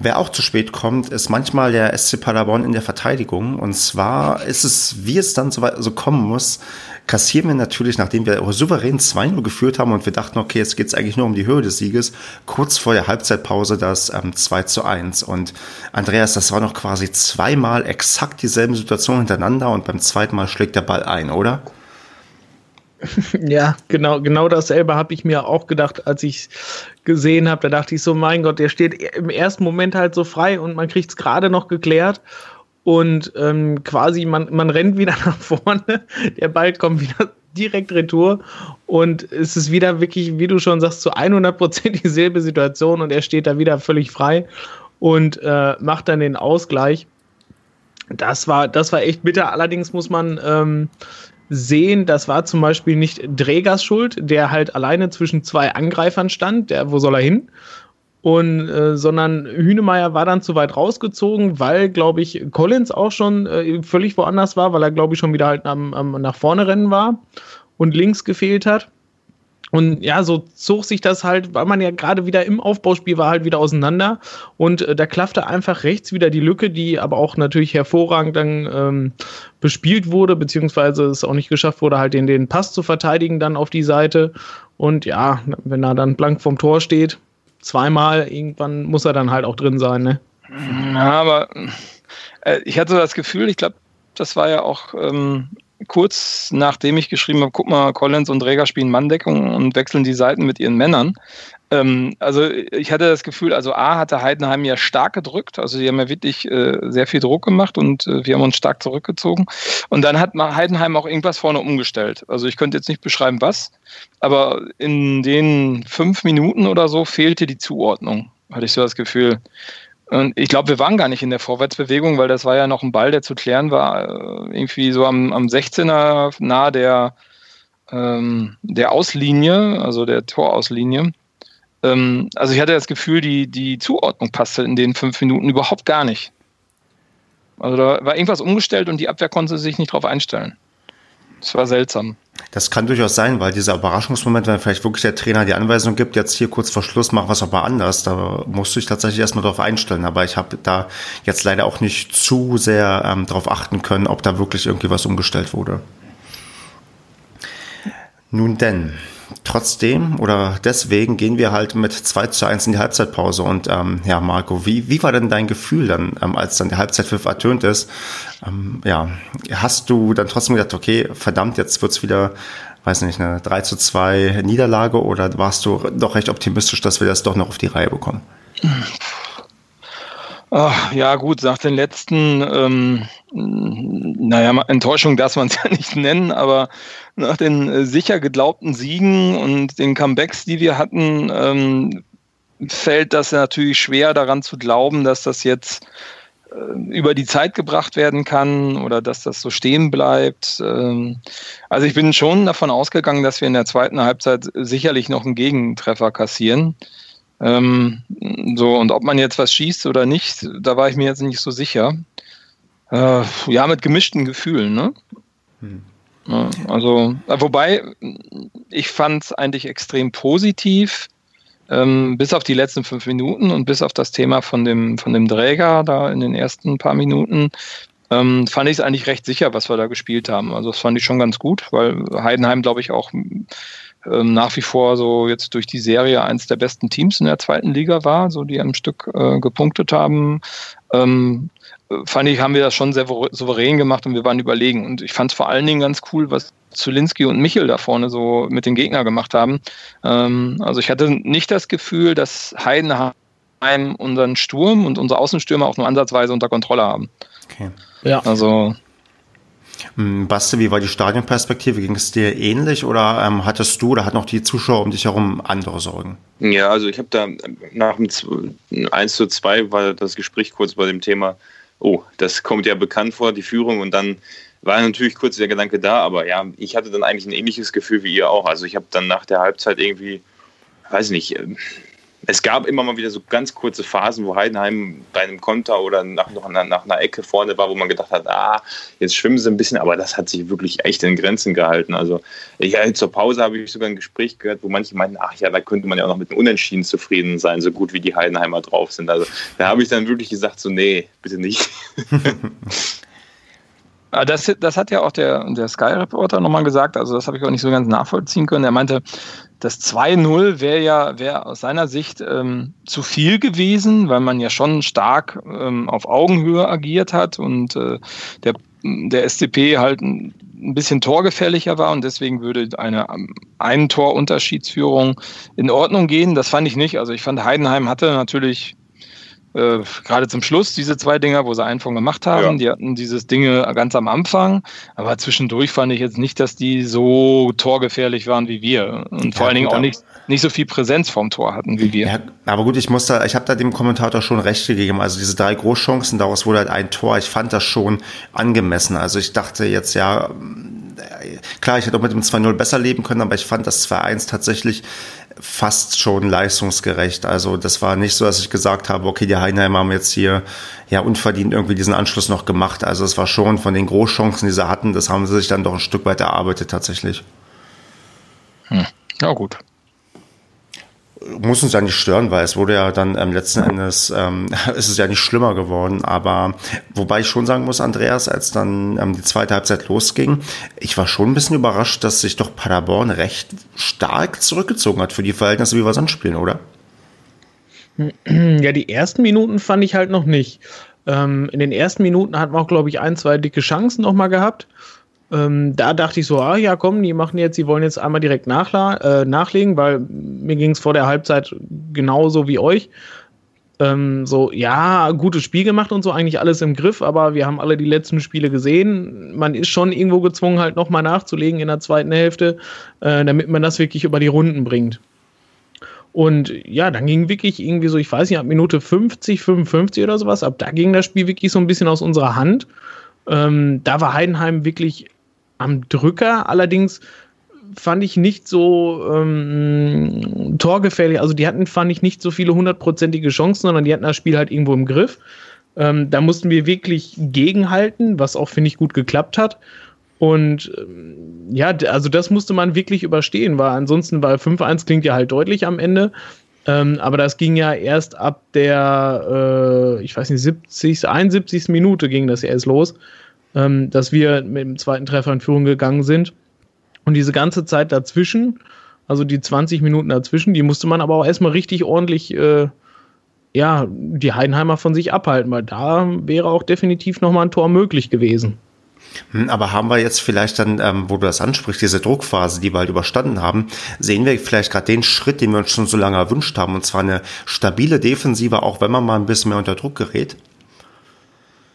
A: Wer auch zu spät kommt, ist manchmal der SC Paderborn in der Verteidigung. Und zwar ist es, wie es dann so, so kommen muss, kassieren wir natürlich, nachdem wir souverän 2-0 geführt haben und wir dachten, okay, jetzt geht es eigentlich nur um die Höhe des Sieges, kurz vor der Halbzeitpause das ähm, 2 zu 1. Und Andreas, das war noch quasi zweimal exakt dieselben Situationen hintereinander und beim zweiten Mal schlägt der Ball ein, oder?
C: Ja, genau, genau dasselbe habe ich mir auch gedacht, als ich gesehen habe. Da dachte ich so, mein Gott, der steht im ersten Moment halt so frei und man kriegt es gerade noch geklärt. Und ähm, quasi, man, man rennt wieder nach vorne, der Ball kommt wieder direkt retour und es ist wieder wirklich, wie du schon sagst, zu 100% dieselbe Situation und er steht da wieder völlig frei und äh, macht dann den Ausgleich. Das war, das war echt bitter. Allerdings muss man ähm, sehen, das war zum Beispiel nicht Drägers Schuld, der halt alleine zwischen zwei Angreifern stand, der, wo soll er hin? Und, äh, sondern Hünemeyer war dann zu weit rausgezogen, weil, glaube ich, Collins auch schon äh, völlig woanders war, weil er, glaube ich, schon wieder halt am, am, nach vorne rennen war und links gefehlt hat. Und ja, so zog sich das halt, weil man ja gerade wieder im Aufbauspiel war, halt wieder auseinander. Und äh, da klaffte einfach rechts wieder die Lücke, die aber auch natürlich hervorragend dann ähm, bespielt wurde, beziehungsweise es auch nicht geschafft wurde, halt den, den Pass zu verteidigen dann auf die Seite. Und ja, wenn er dann blank vom Tor steht, zweimal, irgendwann muss er dann halt auch drin sein, ne?
D: Ja, aber äh, ich hatte so das Gefühl, ich glaube, das war ja auch ähm, kurz nachdem ich geschrieben habe, guck mal, Collins und Träger spielen Manndeckung und wechseln die Seiten mit ihren Männern. Ähm, also ich hatte das Gefühl, also A hatte Heidenheim ja stark gedrückt, also die haben ja wirklich äh, sehr viel Druck gemacht und äh, wir haben uns stark zurückgezogen. Und dann hat Heidenheim auch irgendwas vorne umgestellt. Also ich könnte jetzt nicht beschreiben, was, aber in den fünf Minuten oder so fehlte die Zuordnung, hatte ich so das Gefühl. Und ich glaube, wir waren gar nicht in der Vorwärtsbewegung, weil das war ja noch ein Ball, der zu klären war, äh, irgendwie so am, am 16er nahe der, ähm, der Auslinie, also der Torauslinie. Ähm, also ich hatte das Gefühl, die, die Zuordnung passte in den fünf Minuten überhaupt gar nicht. Also da war irgendwas umgestellt und die Abwehr konnte sich nicht darauf einstellen. Das war seltsam.
A: Das kann durchaus sein, weil dieser Überraschungsmoment, wenn vielleicht wirklich der Trainer die Anweisung gibt, jetzt hier kurz vor Schluss mach was aber anders, da musst du dich tatsächlich erstmal darauf einstellen. Aber ich habe da jetzt leider auch nicht zu sehr ähm, darauf achten können, ob da wirklich irgendwie was umgestellt wurde. Nun denn, trotzdem oder deswegen gehen wir halt mit 2 zu 1 in die Halbzeitpause. Und ähm, ja, Marco, wie, wie war denn dein Gefühl dann, ähm, als dann der Halbzeitpfiff ertönt ist? Ähm, ja, hast du dann trotzdem gedacht, okay, verdammt, jetzt wird's wieder, weiß nicht, eine 3 zu 2 Niederlage oder warst du doch recht optimistisch, dass wir das doch noch auf die Reihe bekommen?
D: Ach, ja, gut, nach den letzten, ähm, naja, Enttäuschung darf man es ja nicht nennen, aber nach den äh, sicher geglaubten Siegen und den Comebacks, die wir hatten, ähm, fällt das natürlich schwer daran zu glauben, dass das jetzt äh, über die Zeit gebracht werden kann oder dass das so stehen bleibt. Ähm, also ich bin schon davon ausgegangen, dass wir in der zweiten Halbzeit sicherlich noch einen Gegentreffer kassieren. Ähm, so, und ob man jetzt was schießt oder nicht, da war ich mir jetzt nicht so sicher. Äh, ja, mit gemischten Gefühlen, ne? Hm. Ja, also, äh, wobei, ich fand es eigentlich extrem positiv, ähm, bis auf die letzten fünf Minuten und bis auf das Thema von dem, von dem Träger da in den ersten paar Minuten, ähm, fand ich es eigentlich recht sicher, was wir da gespielt haben. Also das fand ich schon ganz gut, weil Heidenheim, glaube ich, auch ähm, nach wie vor so jetzt durch die Serie eins der besten Teams in der zweiten Liga war, so die am Stück äh, gepunktet haben. Ähm, fand ich, haben wir das schon sehr souverän gemacht und wir waren überlegen. Und ich fand es vor allen Dingen ganz cool, was Zulinski und Michel da vorne so mit den Gegnern gemacht haben. Ähm, also ich hatte nicht das Gefühl, dass Heidenheim unseren Sturm und unsere Außenstürmer auch nur ansatzweise unter Kontrolle haben. Okay. Ja. Also
A: Basti, wie war die Stadionperspektive? Ging es dir ähnlich oder ähm, hattest du oder hatten auch die Zuschauer um dich herum andere Sorgen?
B: Ja, also ich habe da nach dem 1 zu 2 war das Gespräch kurz bei dem Thema, oh, das kommt ja bekannt vor, die Führung und dann war natürlich kurz der Gedanke da, aber ja, ich hatte dann eigentlich ein ähnliches Gefühl wie ihr auch. Also ich habe dann nach der Halbzeit irgendwie, weiß nicht, ähm, es gab immer mal wieder so ganz kurze Phasen, wo Heidenheim bei einem Konter oder nach, noch nach, nach einer Ecke vorne war, wo man gedacht hat, ah, jetzt schwimmen sie ein bisschen, aber das hat sich wirklich echt in Grenzen gehalten. Also ja, zur Pause habe ich sogar ein Gespräch gehört, wo manche meinten, ach ja, da könnte man ja auch noch mit einem Unentschieden zufrieden sein, so gut wie die Heidenheimer drauf sind. Also da habe ich dann wirklich gesagt, so nee, bitte nicht.
D: Ah, das, das hat ja auch der, der Sky-Reporter nochmal gesagt, also das habe ich auch nicht so ganz nachvollziehen können. Er meinte, das 2-0 wäre ja wär aus seiner Sicht ähm, zu viel gewesen, weil man ja schon stark ähm, auf Augenhöhe agiert hat und äh, der, der SCP halt ein, bisschen torgefährlicher war und deswegen würde eine einen Torunterschiedsführung in Ordnung gehen. Das fand ich nicht. Also ich fand Heidenheim hatte natürlich äh, gerade zum Schluss diese zwei Dinger, wo sie einen von gemacht haben. Ja. Die hatten dieses Dinge ganz am Anfang, aber zwischendurch fand ich jetzt nicht, dass die so torgefährlich waren wie wir und ja, vor allen Dingen auch nicht, nicht so viel Präsenz vorm Tor hatten wie wir.
A: Ja, aber gut, ich muss da, ich habe da dem Kommentator schon recht gegeben. Also diese drei Großchancen, daraus wurde halt ein Tor. Ich fand das schon angemessen. Also ich dachte jetzt ja, klar, ich hätte auch mit dem 2-0 besser leben können, aber ich fand das 2-1 tatsächlich fast schon leistungsgerecht. Also das war nicht so, dass ich gesagt habe, okay, die Heinheimer haben jetzt hier ja unverdient irgendwie diesen Anschluss noch gemacht. Also es war schon von den Großchancen, die sie hatten, das haben sie sich dann doch ein Stück weit erarbeitet tatsächlich.
D: Hm. Ja gut
A: muss uns ja nicht stören, weil es wurde ja dann ähm, letzten Endes, ähm, ist es ja nicht schlimmer geworden. Aber wobei ich schon sagen muss, Andreas, als dann ähm, die zweite Halbzeit losging, ich war schon ein bisschen überrascht, dass sich doch Paderborn recht stark zurückgezogen hat für die Verhältnisse, wie wir sonst spielen, oder?
C: Ja, die ersten Minuten fand ich halt noch nicht. Ähm, in den ersten Minuten hatten wir auch, glaube ich, ein, zwei dicke Chancen nochmal gehabt. Ähm, da dachte ich so, ah ja, komm, die machen jetzt, die wollen jetzt einmal direkt äh, nachlegen, weil mir ging es vor der Halbzeit genauso wie euch. Ähm, so, ja, gutes Spiel gemacht und so, eigentlich alles im Griff, aber wir haben alle die letzten Spiele gesehen. Man ist schon irgendwo gezwungen, halt nochmal nachzulegen in der zweiten Hälfte, äh, damit man das wirklich über die Runden bringt. Und ja, dann ging wirklich irgendwie so, ich weiß nicht, ab Minute 50, 55 oder sowas, ab da ging das Spiel wirklich so ein bisschen aus unserer Hand. Ähm, da war Heidenheim wirklich am Drücker. Allerdings fand ich nicht so ähm, torgefährlich. Also die hatten, fand ich, nicht so viele hundertprozentige Chancen, sondern die hatten das Spiel halt irgendwo im Griff. Ähm, da mussten wir wirklich gegenhalten, was auch, finde ich, gut geklappt hat. Und ähm, ja, also das musste man wirklich überstehen, weil ansonsten war 5-1 klingt ja halt deutlich am Ende. Ähm, aber das ging ja erst ab der, äh, ich weiß nicht, 70., 71. Minute ging das erst los ähm, dass wir mit dem zweiten Treffer in Führung gegangen sind. Und diese ganze Zeit dazwischen, also die 20 Minuten dazwischen, die musste man aber auch erstmal richtig ordentlich, äh, ja, die Heidenheimer von sich abhalten, weil da wäre auch definitiv nochmal ein Tor möglich gewesen.
A: Hm, aber haben wir jetzt vielleicht dann, ähm, wo du das ansprichst, diese Druckphase, die wir halt überstanden haben, sehen wir vielleicht gerade den Schritt, den wir uns schon so lange erwünscht haben, und zwar eine stabile Defensive, auch wenn man mal ein bisschen mehr unter Druck gerät?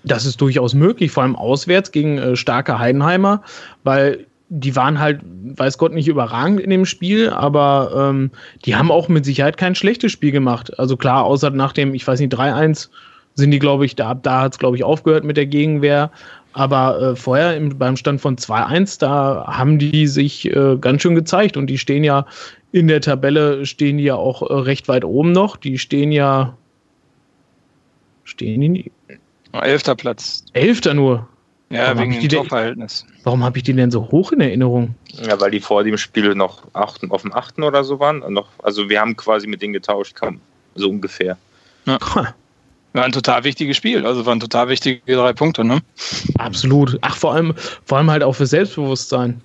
C: Das ist durchaus möglich, vor allem auswärts gegen äh, starke Heidenheimer, weil die waren halt, weiß Gott, nicht überragend in dem Spiel, aber ähm, die haben auch mit Sicherheit kein schlechtes Spiel gemacht. Also klar, außer nach dem, ich weiß nicht, 3-1 sind die, glaube ich, da, da hat es, glaube ich, aufgehört mit der Gegenwehr. Aber äh, vorher im, beim Stand von 2-1, da haben die sich äh, ganz schön gezeigt und die stehen ja in der Tabelle, stehen die ja auch äh, recht weit oben noch. Die stehen ja, stehen die,
D: Elfter Platz.
C: Elfter nur.
D: Ja, warum wegen dem Torverhältnis.
C: Warum habe ich die denn so hoch in Erinnerung?
B: Ja, weil die vor dem Spiel noch achten, auf dem achten oder so waren. Noch, also wir haben quasi mit denen getauscht, kam so ungefähr.
D: Ja. War ein total wichtiges Spiel, also waren total wichtige drei Punkte, ne?
C: Absolut. Ach, vor allem, vor allem halt auch für Selbstbewusstsein.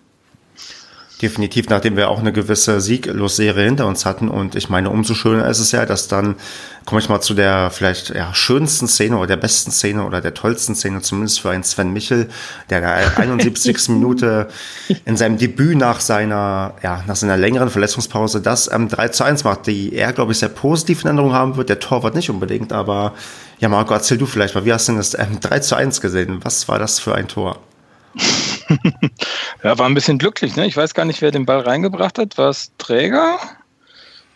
A: Definitiv, nachdem wir auch eine gewisse Sieglosserie hinter uns hatten. Und ich meine, umso schöner ist es ja, dass dann, komme ich mal zu der vielleicht ja, schönsten Szene oder der besten Szene oder der tollsten Szene, zumindest für einen Sven Michel, der da 71. Minute in seinem Debüt nach seiner, ja, nach seiner längeren Verletzungspause das ähm, 3 zu 1 macht, die er, glaube ich, sehr positiv in Erinnerung haben wird. Der Torwart nicht unbedingt, aber ja, Marco, erzähl du vielleicht mal, wie hast du denn das ähm, 3 zu 1 gesehen? Was war das für ein Tor?
D: ja, war ein bisschen glücklich. Ne? Ich weiß gar nicht, wer den Ball reingebracht hat. War es Träger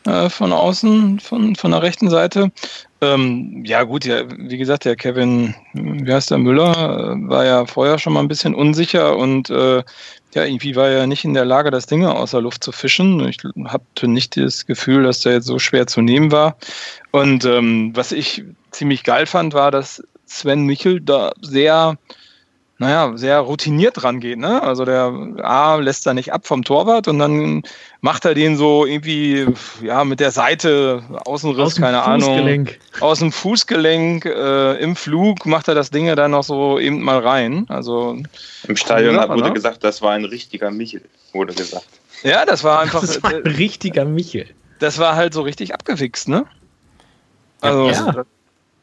D: äh, von außen, von, von der rechten Seite? Ähm, ja, gut, ja, wie gesagt, der Kevin, wie heißt der Müller, war ja vorher schon mal ein bisschen unsicher und äh, ja, irgendwie war er nicht in der Lage, das Ding aus der Luft zu fischen. Ich hatte nicht das Gefühl, dass der jetzt so schwer zu nehmen war. Und ähm, was ich ziemlich geil fand, war, dass Sven Michel da sehr naja, sehr routiniert rangeht. Ne? Also der A lässt da nicht ab vom Torwart und dann macht er den so irgendwie ja mit der Seite Außenriss, aus keine Ahnung, aus dem Fußgelenk äh, im Flug macht er das Ding ja dann noch so eben mal rein. Also
B: im Stadion ja, wurde ne? gesagt, das war ein richtiger Michel, wurde gesagt.
D: Ja, das war einfach
C: das war ein richtiger Michel.
D: Das war halt so richtig abgewichst, ne? Also ja.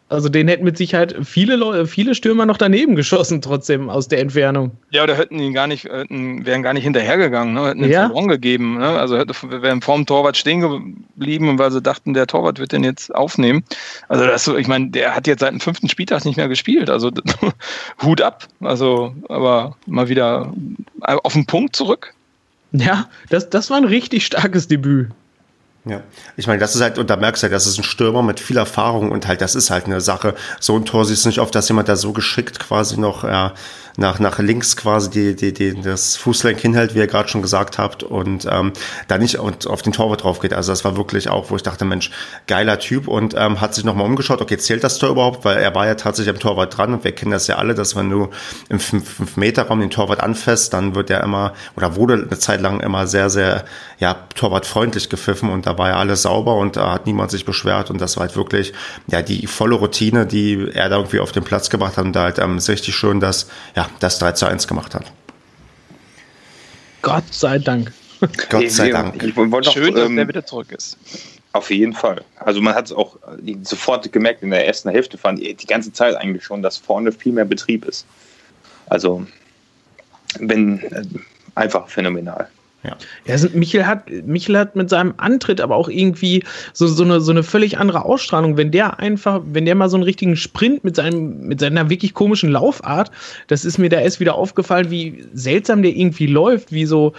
C: Also den hätten mit Sicherheit viele Leute, viele Stürmer noch daneben geschossen, trotzdem aus der Entfernung.
D: Ja, oder hätten ihn gar nicht, hätten, wären gar nicht hinterhergegangen, ne? hätten ihn ja. verloren gegeben. Ne? Also hätte, wären vorm Torwart stehen geblieben, weil sie dachten, der Torwart wird den jetzt aufnehmen. Also das, ich meine, der hat jetzt seit dem fünften Spieltag nicht mehr gespielt. Also Hut ab. Also, aber mal wieder auf den Punkt zurück.
C: Ja, das, das war ein richtig starkes Debüt.
A: Ja, ich meine, das ist halt, und da merkst du halt, das ist ein Stürmer mit viel Erfahrung und halt, das ist halt eine Sache. So ein Tor siehst du nicht oft, dass jemand da so geschickt quasi noch äh, nach, nach links quasi die, die, die, das Fußlenk hinhält, wie ihr gerade schon gesagt habt, und ähm, da nicht und auf den Torwart drauf geht. Also das war wirklich auch, wo ich dachte, Mensch, geiler Typ und ähm, hat sich nochmal umgeschaut, okay, zählt das Tor überhaupt? Weil er war ja tatsächlich am Torwart dran und wir kennen das ja alle, dass wenn du im 5-Meter-Raum den Torwart anfasst, dann wird er immer, oder wurde eine Zeit lang immer sehr, sehr, ja, torwartfreundlich gepfiffen und da war ja alles sauber und da hat niemand sich beschwert und das war halt wirklich ja die volle Routine, die er da irgendwie auf den Platz gebracht hat und da halt ähm, ist richtig schön, dass ja das 3 zu 1 gemacht hat.
C: Gott sei Dank.
A: Gott sei Dank.
D: Ich, ich, ich Schön, dass ähm, der wieder zurück ist.
B: Auf jeden Fall. Also man hat es auch sofort gemerkt in der ersten Hälfte fand die ganze Zeit eigentlich schon, dass vorne viel mehr Betrieb ist. Also wenn äh, einfach phänomenal.
C: Ja. ja, Michel hat, Michel hat mit seinem Antritt aber auch irgendwie so, so, eine, so eine völlig andere Ausstrahlung. Wenn der einfach, wenn der mal so einen richtigen Sprint mit, seinem, mit seiner wirklich komischen Laufart, das ist mir da erst wieder aufgefallen, wie seltsam der irgendwie läuft, wie so,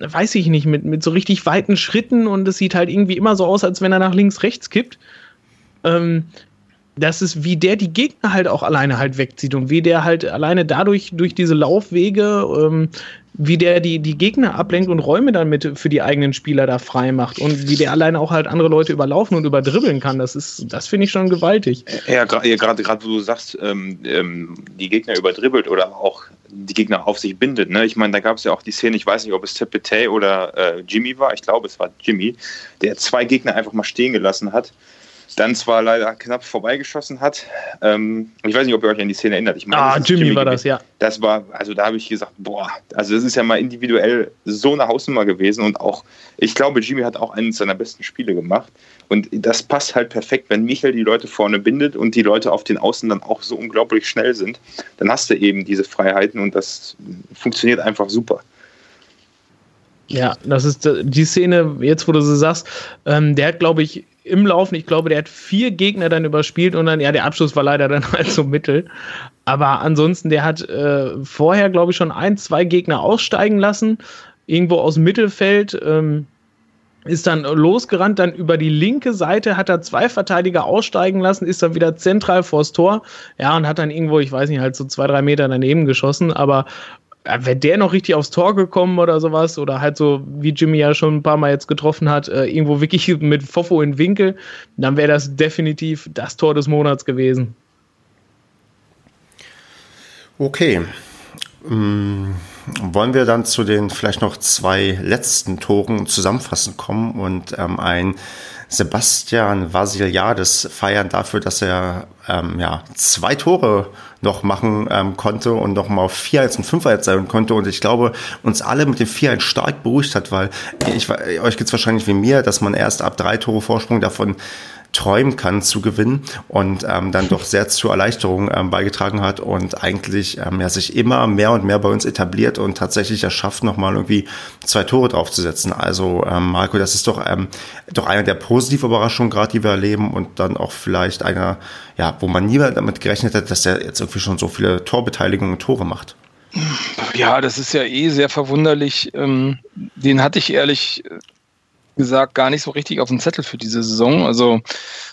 C: weiß ich nicht, mit, mit so richtig weiten Schritten und es sieht halt irgendwie immer so aus, als wenn er nach links, rechts kippt. Ähm, das ist, wie der die Gegner halt auch alleine halt wegzieht und wie der halt alleine dadurch durch diese Laufwege ähm, wie der die, die Gegner ablenkt und Räume dann mit für die eigenen Spieler da frei macht und wie der alleine auch halt andere Leute überlaufen und überdribbeln kann. Das ist, das finde ich schon gewaltig.
B: Ja, gerade, gerade, wo du sagst, ähm, ähm, die Gegner überdribbelt oder auch die Gegner auf sich bindet. Ne? Ich meine, da gab es ja auch die Szene, ich weiß nicht, ob es Tepete oder äh, Jimmy war, ich glaube, es war Jimmy, der zwei Gegner einfach mal stehen gelassen hat dann zwar leider knapp vorbeigeschossen hat. Ähm, ich weiß nicht, ob ihr euch an die Szene erinnert. Ich
C: meine, ah, Jimmy, Jimmy, war das, ja.
B: Das war, also da habe ich gesagt, boah, also das ist ja mal individuell so eine Hausnummer gewesen und auch, ich glaube, Jimmy hat auch eines seiner besten Spiele gemacht. Und das passt halt perfekt, wenn Michael die Leute vorne bindet und die Leute auf den Außen dann auch so unglaublich schnell sind, dann hast du eben diese Freiheiten und das funktioniert einfach super.
C: Ja, das ist die Szene, jetzt wo du sie sagst, ähm, der hat, glaube ich, im Laufen, ich glaube, der hat vier Gegner dann überspielt und dann, ja, der Abschluss war leider dann halt so mittel. Aber ansonsten, der hat äh, vorher, glaube ich, schon ein, zwei Gegner aussteigen lassen, irgendwo aus dem Mittelfeld. Ähm, ist dann losgerannt, dann über die linke Seite hat er zwei Verteidiger aussteigen lassen, ist dann wieder zentral vors Tor, ja, und hat dann irgendwo, ich weiß nicht, halt so zwei, drei Meter daneben geschossen, aber wäre der noch richtig aufs Tor gekommen oder sowas, oder halt so, wie Jimmy ja schon ein paar Mal jetzt getroffen hat, äh, irgendwo wirklich mit Fofo in Winkel, dann wäre das definitiv das Tor des Monats gewesen.
A: Okay. Ähm, wollen wir dann zu den vielleicht noch zwei letzten Toren zusammenfassen kommen und ähm, ein Sebastian Vasiliades feiern dafür, dass er ähm, ja, zwei Tore noch machen ähm, konnte und noch mal auf 4 1 und 5 1 sein konnte. Und ich glaube, uns alle mit dem 4 1 stark beruhigt hat, weil ich, euch geht's wahrscheinlich wie mir, dass man erst ab drei Tore Vorsprung davon träumen kann zu gewinnen und ähm, dann doch sehr zur Erleichterung ähm, beigetragen hat und eigentlich ähm, ja, sich immer mehr und mehr bei uns etabliert und tatsächlich erschafft, nochmal irgendwie zwei Tore draufzusetzen. Also ähm, Marco, das ist doch, ähm, doch eine der positiven Überraschungen gerade, die wir erleben und dann auch vielleicht einer, ja, wo man nie damit gerechnet hat, dass er jetzt irgendwie schon so viele Torbeteiligungen und Tore macht.
D: Ja, das ist ja eh sehr verwunderlich. Ähm, den hatte ich ehrlich gesagt gar nicht so richtig auf den Zettel für diese Saison. Also,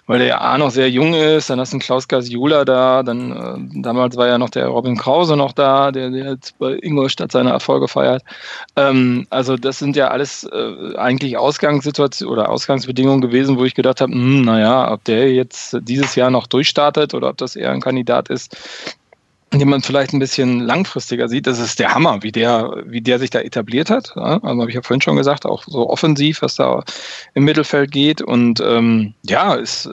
D: weil der ja A noch sehr jung ist, dann hast du einen Klaus Gasiola da, dann äh, damals war ja noch der Robin Krause noch da, der, der jetzt bei Ingolstadt seine Erfolge feiert. Ähm, also, das sind ja alles äh, eigentlich Ausgangssituationen oder Ausgangsbedingungen gewesen, wo ich gedacht habe, hm, naja, ob der jetzt dieses Jahr noch durchstartet oder ob das eher ein Kandidat ist, den man vielleicht ein bisschen langfristiger sieht, das ist der Hammer, wie der, wie der sich da etabliert hat. Also habe ich ja vorhin schon gesagt, auch so offensiv, was da im Mittelfeld geht. Und ähm, ja, ist,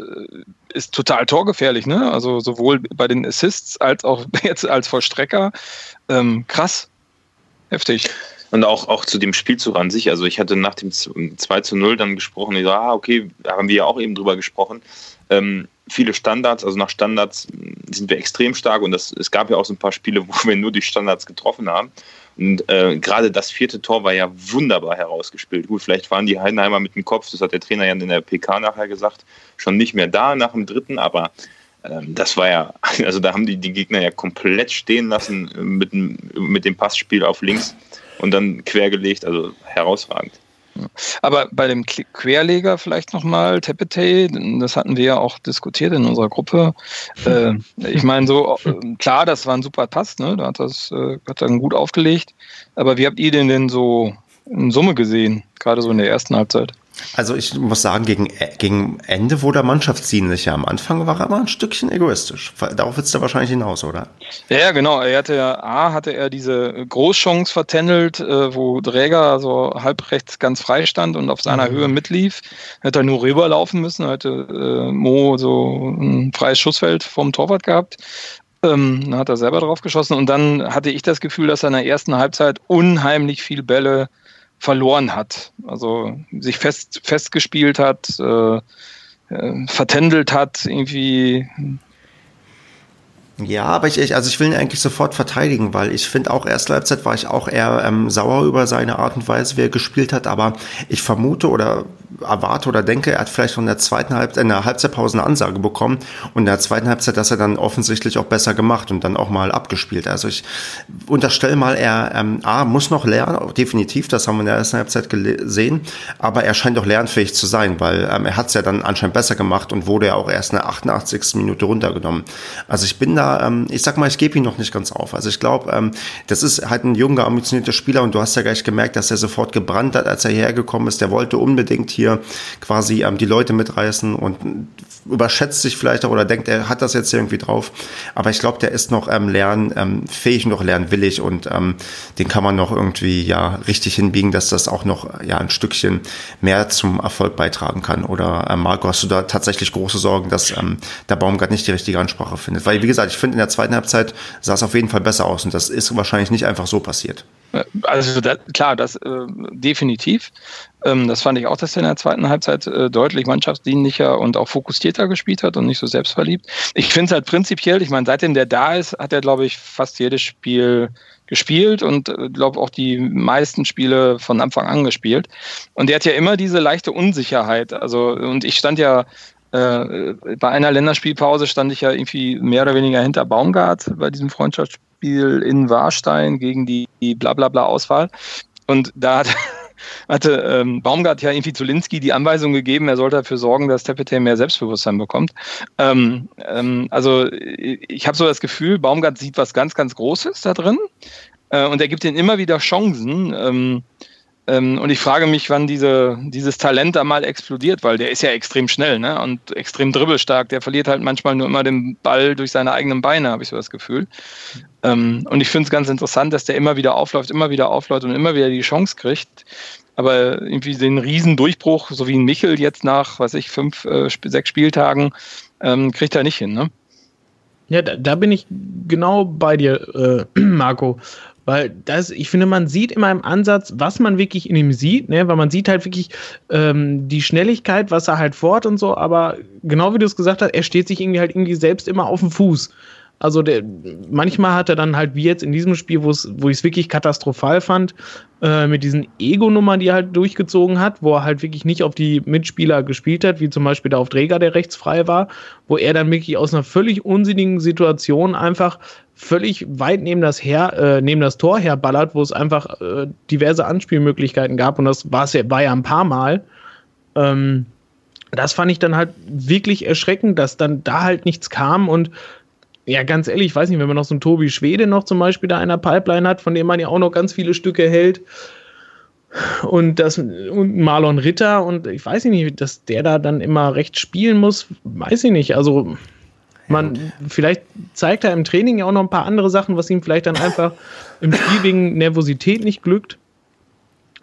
D: ist total torgefährlich, ne? Also sowohl bei den Assists als auch jetzt als Vollstrecker. Ähm, krass. Heftig.
B: Und auch, auch zu dem Spielzug an sich. Also ich hatte nach dem 2 zu 0 dann gesprochen, ich so, ah, okay, haben wir ja auch eben drüber gesprochen. Ähm, viele Standards, also nach Standards sind wir extrem stark und das, es gab ja auch so ein paar Spiele, wo wir nur die Standards getroffen haben. Und äh, gerade das vierte Tor war ja wunderbar herausgespielt. Gut, vielleicht waren die Heidenheimer mit dem Kopf, das hat der Trainer ja in der PK nachher gesagt, schon nicht mehr da nach dem dritten, aber ähm, das war ja, also da haben die die Gegner ja komplett stehen lassen mit, mit dem Passspiel auf links und dann quergelegt, also herausragend.
D: Aber bei dem Querleger vielleicht nochmal, Tepete, das hatten wir ja auch diskutiert in unserer Gruppe. Äh, ich meine, so äh, klar, das war ein super Pass, ne? Da hat das äh, hat dann gut aufgelegt. Aber wie habt ihr den denn so in Summe gesehen, gerade so in der ersten Halbzeit?
A: Also ich muss sagen, gegen, gegen Ende wurde er mannschaftsdienlicher. Am Anfang war er immer ein Stückchen egoistisch. Darauf es da wahrscheinlich hinaus, oder?
D: Ja, genau. Er hatte ja, A, hatte er diese Großchance vertändelt, äh, wo Dräger so halb rechts ganz frei stand und auf seiner mhm. Höhe mitlief. Hätte er nur rüberlaufen müssen, hätte äh, Mo so ein freies Schussfeld vom Torwart gehabt. Ähm, dann hat er selber drauf geschossen und dann hatte ich das Gefühl, dass er in der ersten Halbzeit unheimlich viel Bälle verloren hat. Also sich fest, festgespielt hat, äh, äh, vertändelt hat, irgendwie
A: ja, aber ich, also ich will ihn eigentlich sofort verteidigen, weil ich finde auch erste Halbzeit war ich auch eher ähm, sauer über seine Art und Weise, wie er gespielt hat, aber ich vermute oder erwarte oder denke, er hat vielleicht in der zweiten Halbzeit, in der Halbzeitpause eine Ansage bekommen und in der zweiten Halbzeit, dass er dann offensichtlich auch besser gemacht und dann auch mal abgespielt. Also ich unterstelle mal, er ähm, A, muss noch lernen, definitiv, das haben wir in der ersten Halbzeit gesehen, aber er scheint auch lernfähig zu sein, weil ähm, er hat es ja dann anscheinend besser gemacht und wurde ja auch erst in der 88. Minute runtergenommen. Also ich bin da ähm, ich sag mal, ich gebe ihn noch nicht ganz auf. Also ich glaube, ähm, das ist halt ein junger, ambitionierter Spieler und du hast ja gleich gemerkt, dass er sofort gebrannt hat, als er hierher gekommen ist. Der wollte unbedingt hier quasi ähm, die Leute mitreißen und überschätzt sich vielleicht auch oder denkt, er hat das jetzt irgendwie drauf. Aber ich glaube, der ist noch ähm, lernfähig und noch lernwillig und ähm, den kann man noch irgendwie ja richtig hinbiegen, dass das auch noch ja ein Stückchen mehr zum Erfolg beitragen kann. Oder ähm, Marco, hast du da tatsächlich große Sorgen, dass ähm, der Baumgart nicht die richtige Ansprache findet? Weil, wie gesagt, ich finde, in der zweiten Halbzeit sah es auf jeden Fall besser aus und das ist wahrscheinlich nicht einfach so passiert.
D: Also das, klar, das äh, definitiv. Ähm, das fand ich auch, dass er in der zweiten Halbzeit äh, deutlich mannschaftsdienlicher und auch fokussierter gespielt hat und nicht so selbstverliebt. Ich finde es halt prinzipiell, ich meine, seitdem der da ist, hat er, glaube ich, fast jedes Spiel gespielt und äh, glaube auch die meisten Spiele von Anfang an gespielt. Und der hat ja immer diese leichte Unsicherheit. Also, und ich stand ja äh, bei einer Länderspielpause stand ich ja irgendwie mehr oder weniger hinter Baumgart bei diesem Freundschaftsspiel in Warstein gegen die, die Blablabla-Auswahl. Und da hat, hatte ähm, Baumgart ja irgendwie zu Linsky die Anweisung gegeben, er sollte dafür sorgen, dass Tepete mehr Selbstbewusstsein bekommt. Ähm, ähm, also ich habe so das Gefühl, Baumgart sieht was ganz, ganz Großes da drin äh, und er gibt ihnen immer wieder Chancen. Ähm, und ich frage mich, wann diese, dieses Talent da mal explodiert, weil der ist ja extrem schnell ne? und extrem dribbelstark. Der verliert halt manchmal nur immer den Ball durch seine eigenen Beine, habe ich so das Gefühl. Ähm, und ich finde es ganz interessant, dass der immer wieder aufläuft, immer wieder aufläuft und immer wieder die Chance kriegt. Aber irgendwie den Riesendurchbruch, so wie ein Michel jetzt nach, was ich, fünf, äh, sechs Spieltagen, ähm, kriegt er nicht hin. Ne?
C: Ja, da, da, bin ich genau bei dir, äh, Marco. Weil das, ich finde, man sieht immer im Ansatz, was man wirklich in ihm sieht, ne? weil man sieht halt wirklich ähm, die Schnelligkeit, was er halt fort und so, aber genau wie du es gesagt hast, er steht sich irgendwie halt irgendwie selbst immer auf dem Fuß. Also der, manchmal hat er dann halt wie jetzt in diesem Spiel, wo ich es wirklich katastrophal fand, äh, mit diesen Ego-Nummern, die er halt durchgezogen hat, wo er halt wirklich nicht auf die Mitspieler gespielt hat, wie zum Beispiel der Aufträger, der rechts frei war, wo er dann wirklich aus einer völlig unsinnigen Situation einfach völlig weit neben das, her, äh, neben das Tor herballert, wo es einfach äh, diverse Anspielmöglichkeiten gab. Und das war ja, war ja ein paar Mal. Ähm, das fand ich dann halt wirklich erschreckend, dass dann da halt nichts kam. Und ja, ganz ehrlich, ich weiß nicht, wenn man noch so einen Tobi Schwede noch zum Beispiel da in der Pipeline hat, von dem man ja auch noch ganz viele Stücke hält, und das und Marlon Ritter und ich weiß nicht, dass der da dann immer recht spielen muss, weiß ich nicht. Also man, vielleicht zeigt er im Training ja auch noch ein paar andere Sachen, was ihm vielleicht dann einfach im Spiel wegen Nervosität nicht glückt.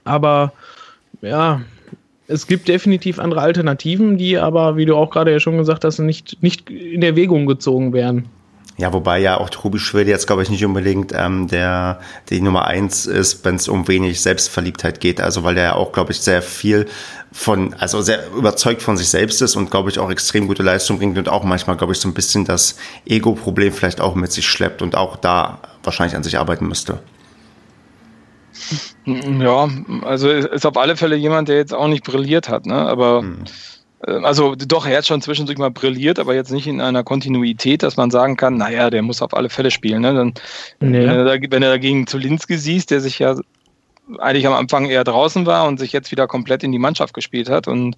C: Aber ja, es gibt definitiv andere Alternativen, die aber, wie du auch gerade ja schon gesagt hast, nicht, nicht in Erwägung gezogen werden.
A: Ja, wobei ja auch Tobi Schwede jetzt, glaube ich, nicht unbedingt ähm, der die Nummer eins ist, wenn es um wenig Selbstverliebtheit geht. Also weil der ja auch, glaube ich, sehr viel von, also sehr überzeugt von sich selbst ist und, glaube ich, auch extrem gute Leistung bringt und auch manchmal, glaube ich, so ein bisschen das Ego-Problem vielleicht auch mit sich schleppt und auch da wahrscheinlich an sich arbeiten müsste.
D: Ja, also ist auf alle Fälle jemand, der jetzt auch nicht brilliert hat, ne? Aber hm. Also doch, er hat schon zwischendurch mal brilliert, aber jetzt nicht in einer Kontinuität, dass man sagen kann, naja, der muss auf alle Fälle spielen. Ne? Dann, nee. wenn, er da, wenn er dagegen Zulinski siehst, der sich ja eigentlich am Anfang eher draußen war und sich jetzt wieder komplett in die Mannschaft gespielt hat und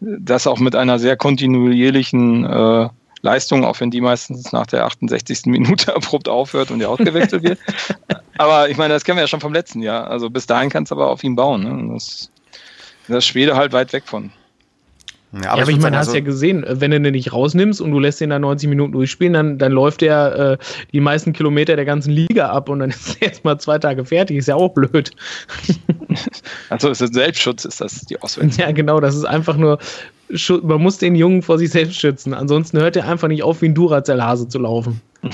D: das auch mit einer sehr kontinuierlichen äh, Leistung, auch wenn die meistens nach der 68. Minute abrupt aufhört und er ausgewechselt wird. aber ich meine, das kennen wir ja schon vom letzten Jahr. Also bis dahin kannst du aber auf ihn bauen. Ne? Das, das Schwede halt weit weg von.
C: Ja, aber, ja, aber ich meine, hast also ja gesehen, wenn du den nicht rausnimmst und du lässt den da 90 Minuten durchspielen, dann, dann läuft der äh, die meisten Kilometer der ganzen Liga ab und dann ist er erst mal zwei Tage fertig. Ist ja auch blöd.
D: Also ist das Selbstschutz, ist das die Auswirkung?
C: Ja, genau, das ist einfach nur, man muss den Jungen vor sich selbst schützen. Ansonsten hört er einfach nicht auf, wie ein Duracell-Hase zu laufen.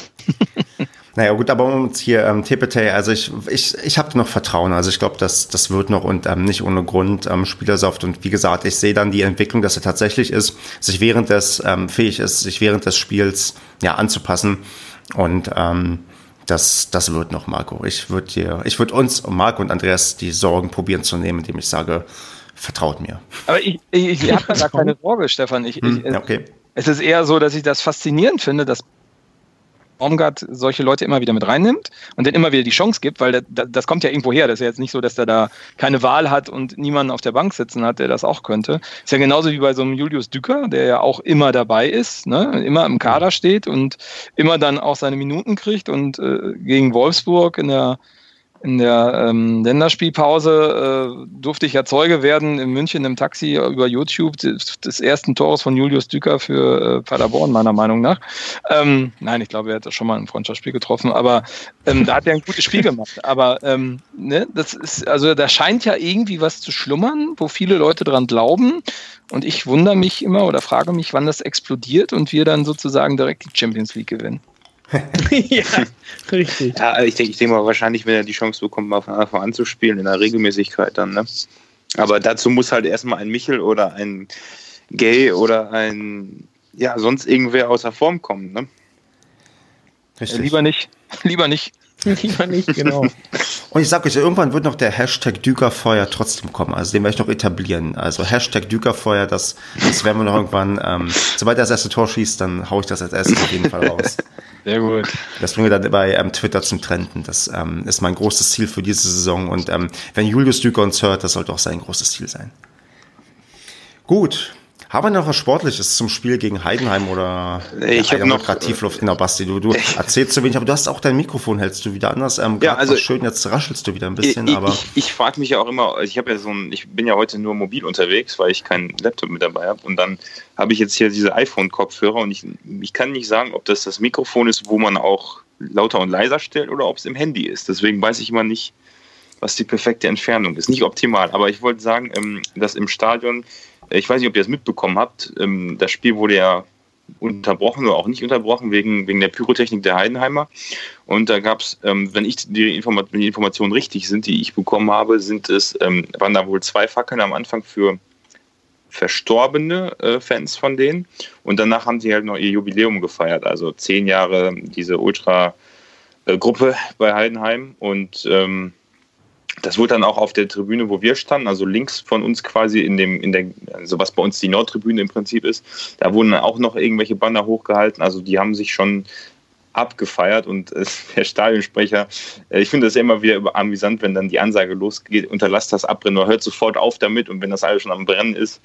A: Naja, gut, aber um uns hier ähm, Tepete, also ich, ich, ich habe noch Vertrauen. Also ich glaube, das, das wird noch und ähm, nicht ohne Grund ähm, Spielersaft. Und wie gesagt, ich sehe dann die Entwicklung, dass er tatsächlich ist, sich während des ähm, fähig ist, sich während des Spiels ja anzupassen. Und ähm, das, das wird noch, Marco. Ich würde dir, ich würde uns, Marco und Andreas, die Sorgen probieren zu nehmen, indem ich sage, vertraut mir.
D: Aber ich, ich, ich habe da gar keine Sorge, Stefan. Ich, hm, ich, okay. Es ist eher so, dass ich das faszinierend finde, dass Baumgart solche Leute immer wieder mit reinnimmt und dann immer wieder die Chance gibt, weil das, das kommt ja irgendwo her. Das ist ja jetzt nicht so, dass er da keine Wahl hat und niemanden auf der Bank sitzen hat, der das auch könnte. Ist ja genauso wie bei so einem Julius Dücker, der ja auch immer dabei ist, ne? immer im Kader steht und immer dann auch seine Minuten kriegt und äh, gegen Wolfsburg in der in der ähm, Länderspielpause äh, durfte ich ja Zeuge werden in München im Taxi über YouTube des, des ersten Tores von Julius Düker für äh, Paderborn, meiner Meinung nach. Ähm, nein, ich glaube, er hat das schon mal ein Freundschaftsspiel getroffen, aber ähm, da hat er ein gutes Spiel gemacht. Aber ähm, ne, das ist, also da scheint ja irgendwie was zu schlummern, wo viele Leute dran glauben. Und ich wundere mich immer oder frage mich, wann das explodiert und wir dann sozusagen direkt die Champions League gewinnen.
B: ja, richtig. Ja, ich denke ich denk mal, wahrscheinlich, wenn er die Chance bekommt, mal von Anfang an zu spielen, in der Regelmäßigkeit dann, ne? Aber dazu muss halt erstmal ein Michel oder ein Gay oder ein, ja, sonst irgendwer außer Form kommen, ne?
D: Richtig. Lieber nicht. Lieber nicht.
C: Lieber nicht, genau.
A: Und ich sag euch, irgendwann wird noch der Hashtag Dükerfeuer trotzdem kommen. Also den werde ich noch etablieren. Also Hashtag Dükerfeuer, das, das werden wir noch irgendwann, ähm, sobald er das erste Tor schießt, dann haue ich das als erstes auf jeden Fall raus.
D: Sehr gut.
A: Das bringen wir dann bei ähm, Twitter zum Trenden. Das ähm, ist mein großes Ziel für diese Saison. Und ähm, wenn Julius Düker uns hört, das sollte auch sein großes Ziel sein. Gut, haben wir noch was Sportliches zum Spiel gegen Heidenheim oder
B: ich habe noch
A: gerade Tiefluft in der Basti. Du, du erzählst zu wenig, aber du hast auch dein Mikrofon hältst du wieder anders. Ähm, ja, also schön, jetzt raschelst du wieder ein bisschen.
B: Ich,
A: aber
B: ich, ich frage mich ja auch immer, ich habe ja so ein, ich bin ja heute nur mobil unterwegs, weil ich keinen Laptop mit dabei habe und dann habe ich jetzt hier diese iPhone-Kopfhörer und ich, ich kann nicht sagen, ob das das Mikrofon ist, wo man auch lauter und leiser stellt oder ob es im Handy ist. Deswegen weiß ich immer nicht, was die perfekte Entfernung ist. Nicht optimal, aber ich wollte sagen, ähm, dass im Stadion ich weiß nicht, ob ihr das mitbekommen habt. Ähm, das Spiel wurde ja unterbrochen oder auch nicht unterbrochen wegen, wegen der Pyrotechnik der Heidenheimer. Und da gab es, ähm, wenn ich die, Informa die, Informationen richtig sind, die ich bekommen habe, sind es, ähm, waren da wohl zwei Fackeln am Anfang für verstorbene äh, Fans von denen. Und danach haben sie halt noch ihr Jubiläum gefeiert, also zehn Jahre diese Ultra-Gruppe bei Heidenheim. Und ähm, das wurde dann auch auf der Tribüne, wo wir standen, also links von uns quasi in dem, in der, also was bei uns die Nordtribüne im Prinzip ist, da wurden auch noch irgendwelche Banner hochgehalten. Also die haben sich schon abgefeiert und äh, der Stadionsprecher, äh, ich finde das ja immer wieder amüsant, wenn dann die Ansage losgeht, unterlasst das Abbrennen hört sofort auf damit und wenn das alles schon am Brennen ist,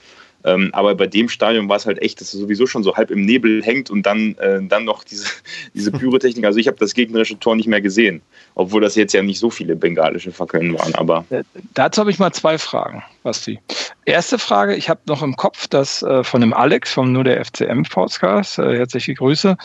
B: Ähm, aber bei dem Stadion war es halt echt, dass es sowieso schon so halb im Nebel hängt und dann, äh, dann noch diese, diese Pyrotechnik. Also ich habe das gegnerische Tor nicht mehr gesehen, obwohl das jetzt ja nicht so viele bengalische Fackeln waren. Aber
D: äh, Dazu habe ich mal zwei Fragen, Basti. Erste Frage, ich habe noch im Kopf, dass äh, von dem Alex vom Nur der FCM Podcast, äh, herzliche Grüße,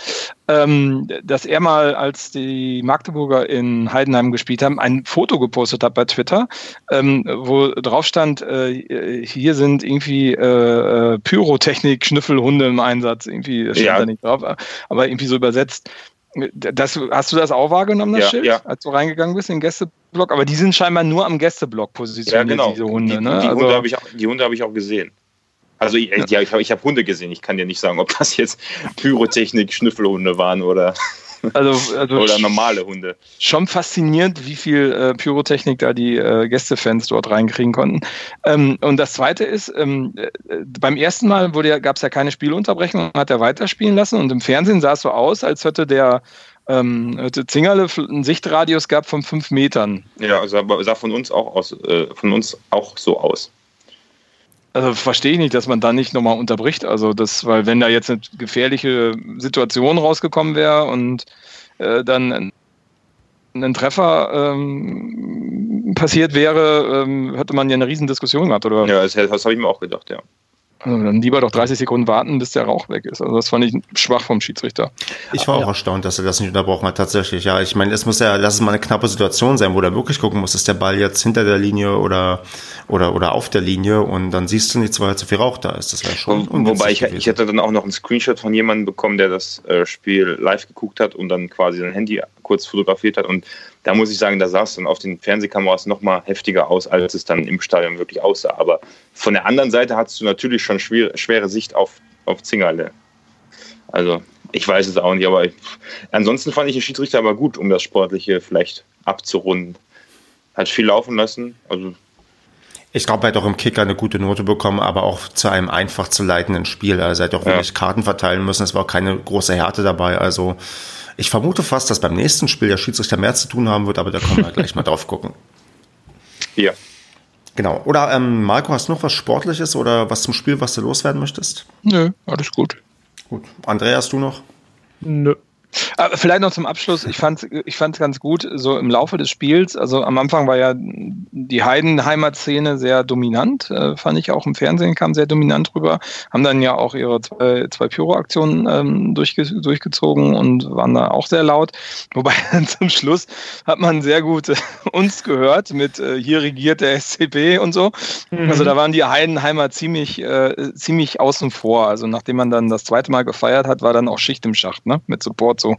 D: ähm, dass er mal, als die Magdeburger in Heidenheim gespielt haben, ein Foto gepostet hat bei Twitter, ähm, wo drauf stand, äh, hier sind irgendwie äh, äh Pyrotechnik, Schnüffelhunde im Einsatz. Irgendwie stand ja. da nicht drauf, aber irgendwie so übersetzt. Das, hast du das auch wahrgenommen, das
B: ja,
D: Schild,
B: ja.
D: als du reingegangen bist in den Gästeblock? Aber die sind scheinbar nur am Gästeblock positioniert,
B: ja, genau.
D: diese Hunde.
B: Die,
D: ne?
B: die, also, Hunde habe ich, hab ich, auch gesehen. Also ich, ja. ich habe hab Hunde gesehen. Ich kann dir nicht sagen, ob das jetzt Pyrotechnik, Schnüffelhunde waren oder
D: also, also
B: Oder normale Hunde.
D: Schon faszinierend, wie viel äh, Pyrotechnik da die äh, Gästefans dort reinkriegen konnten. Ähm, und das Zweite ist, ähm, äh, beim ersten Mal ja, gab es ja keine Spielunterbrechung, hat er weiterspielen lassen und im Fernsehen sah es so aus, als hätte der ähm, Zingerle einen Sichtradius gehabt von fünf Metern.
B: Ja, sah, sah von uns auch aus, äh, von uns auch so aus.
D: Also verstehe ich nicht, dass man da nicht nochmal unterbricht. Also das, weil wenn da jetzt eine gefährliche Situation rausgekommen wäre und äh, dann ein Treffer ähm, passiert wäre, ähm, hätte man ja eine riesen Diskussion gehabt, oder?
B: Ja, das, das habe ich mir auch gedacht, ja.
D: Also dann lieber doch 30 Sekunden warten, bis der Rauch weg ist. Also das fand ich schwach vom Schiedsrichter.
A: Ich war auch ja. erstaunt, dass er das nicht unterbrochen hat, tatsächlich. Ja, ich meine, es muss ja, lass es mal eine knappe Situation sein, wo der wirklich gucken muss, ist der Ball jetzt hinter der Linie oder, oder, oder auf der Linie und dann siehst du nicht, weil zu viel Rauch da ist. Das wäre schon.
B: Wobei ich, ich hätte dann auch noch einen Screenshot von jemandem bekommen, der das äh, Spiel live geguckt hat und dann quasi sein Handy kurz fotografiert hat und da muss ich sagen, da sah es dann auf den Fernsehkameras noch mal heftiger aus, als es dann im Stadion wirklich aussah. Aber von der anderen Seite hattest du natürlich schon schwer, schwere Sicht auf, auf Zingerle. Also ich weiß es auch nicht, aber ich, ansonsten fand ich den Schiedsrichter aber gut, um das Sportliche vielleicht abzurunden. Hat viel laufen lassen. Also
A: ich glaube, er hat auch im Kicker eine gute Note bekommen, aber auch zu einem einfach zu leitenden Spiel. Also er hat auch ja. wirklich Karten verteilen müssen. Es war auch keine große Härte dabei. Also ich vermute fast, dass beim nächsten Spiel der Schiedsrichter mehr zu tun haben wird, aber da können wir gleich mal drauf gucken.
B: Ja.
A: Genau. Oder ähm, Marco, hast du noch was Sportliches oder was zum Spiel, was du loswerden möchtest?
D: Nö, alles gut.
A: Gut. Andreas, du noch?
D: Nö. Aber vielleicht noch zum Abschluss, ich fand es ich fand's ganz gut, so im Laufe des Spiels, also am Anfang war ja die Heidenheimer-Szene sehr dominant, äh, fand ich auch im Fernsehen, kam sehr dominant rüber, haben dann ja auch ihre zwei, zwei Pyro-Aktionen ähm, durchge durchgezogen und waren da auch sehr laut, wobei dann zum Schluss hat man sehr gut äh, uns gehört mit äh, hier regiert der SCP und so, mhm. also da waren die Heidenheimer ziemlich, äh, ziemlich außen vor, also nachdem man dann das zweite Mal gefeiert hat, war dann auch Schicht im Schacht, ne, mit Support so.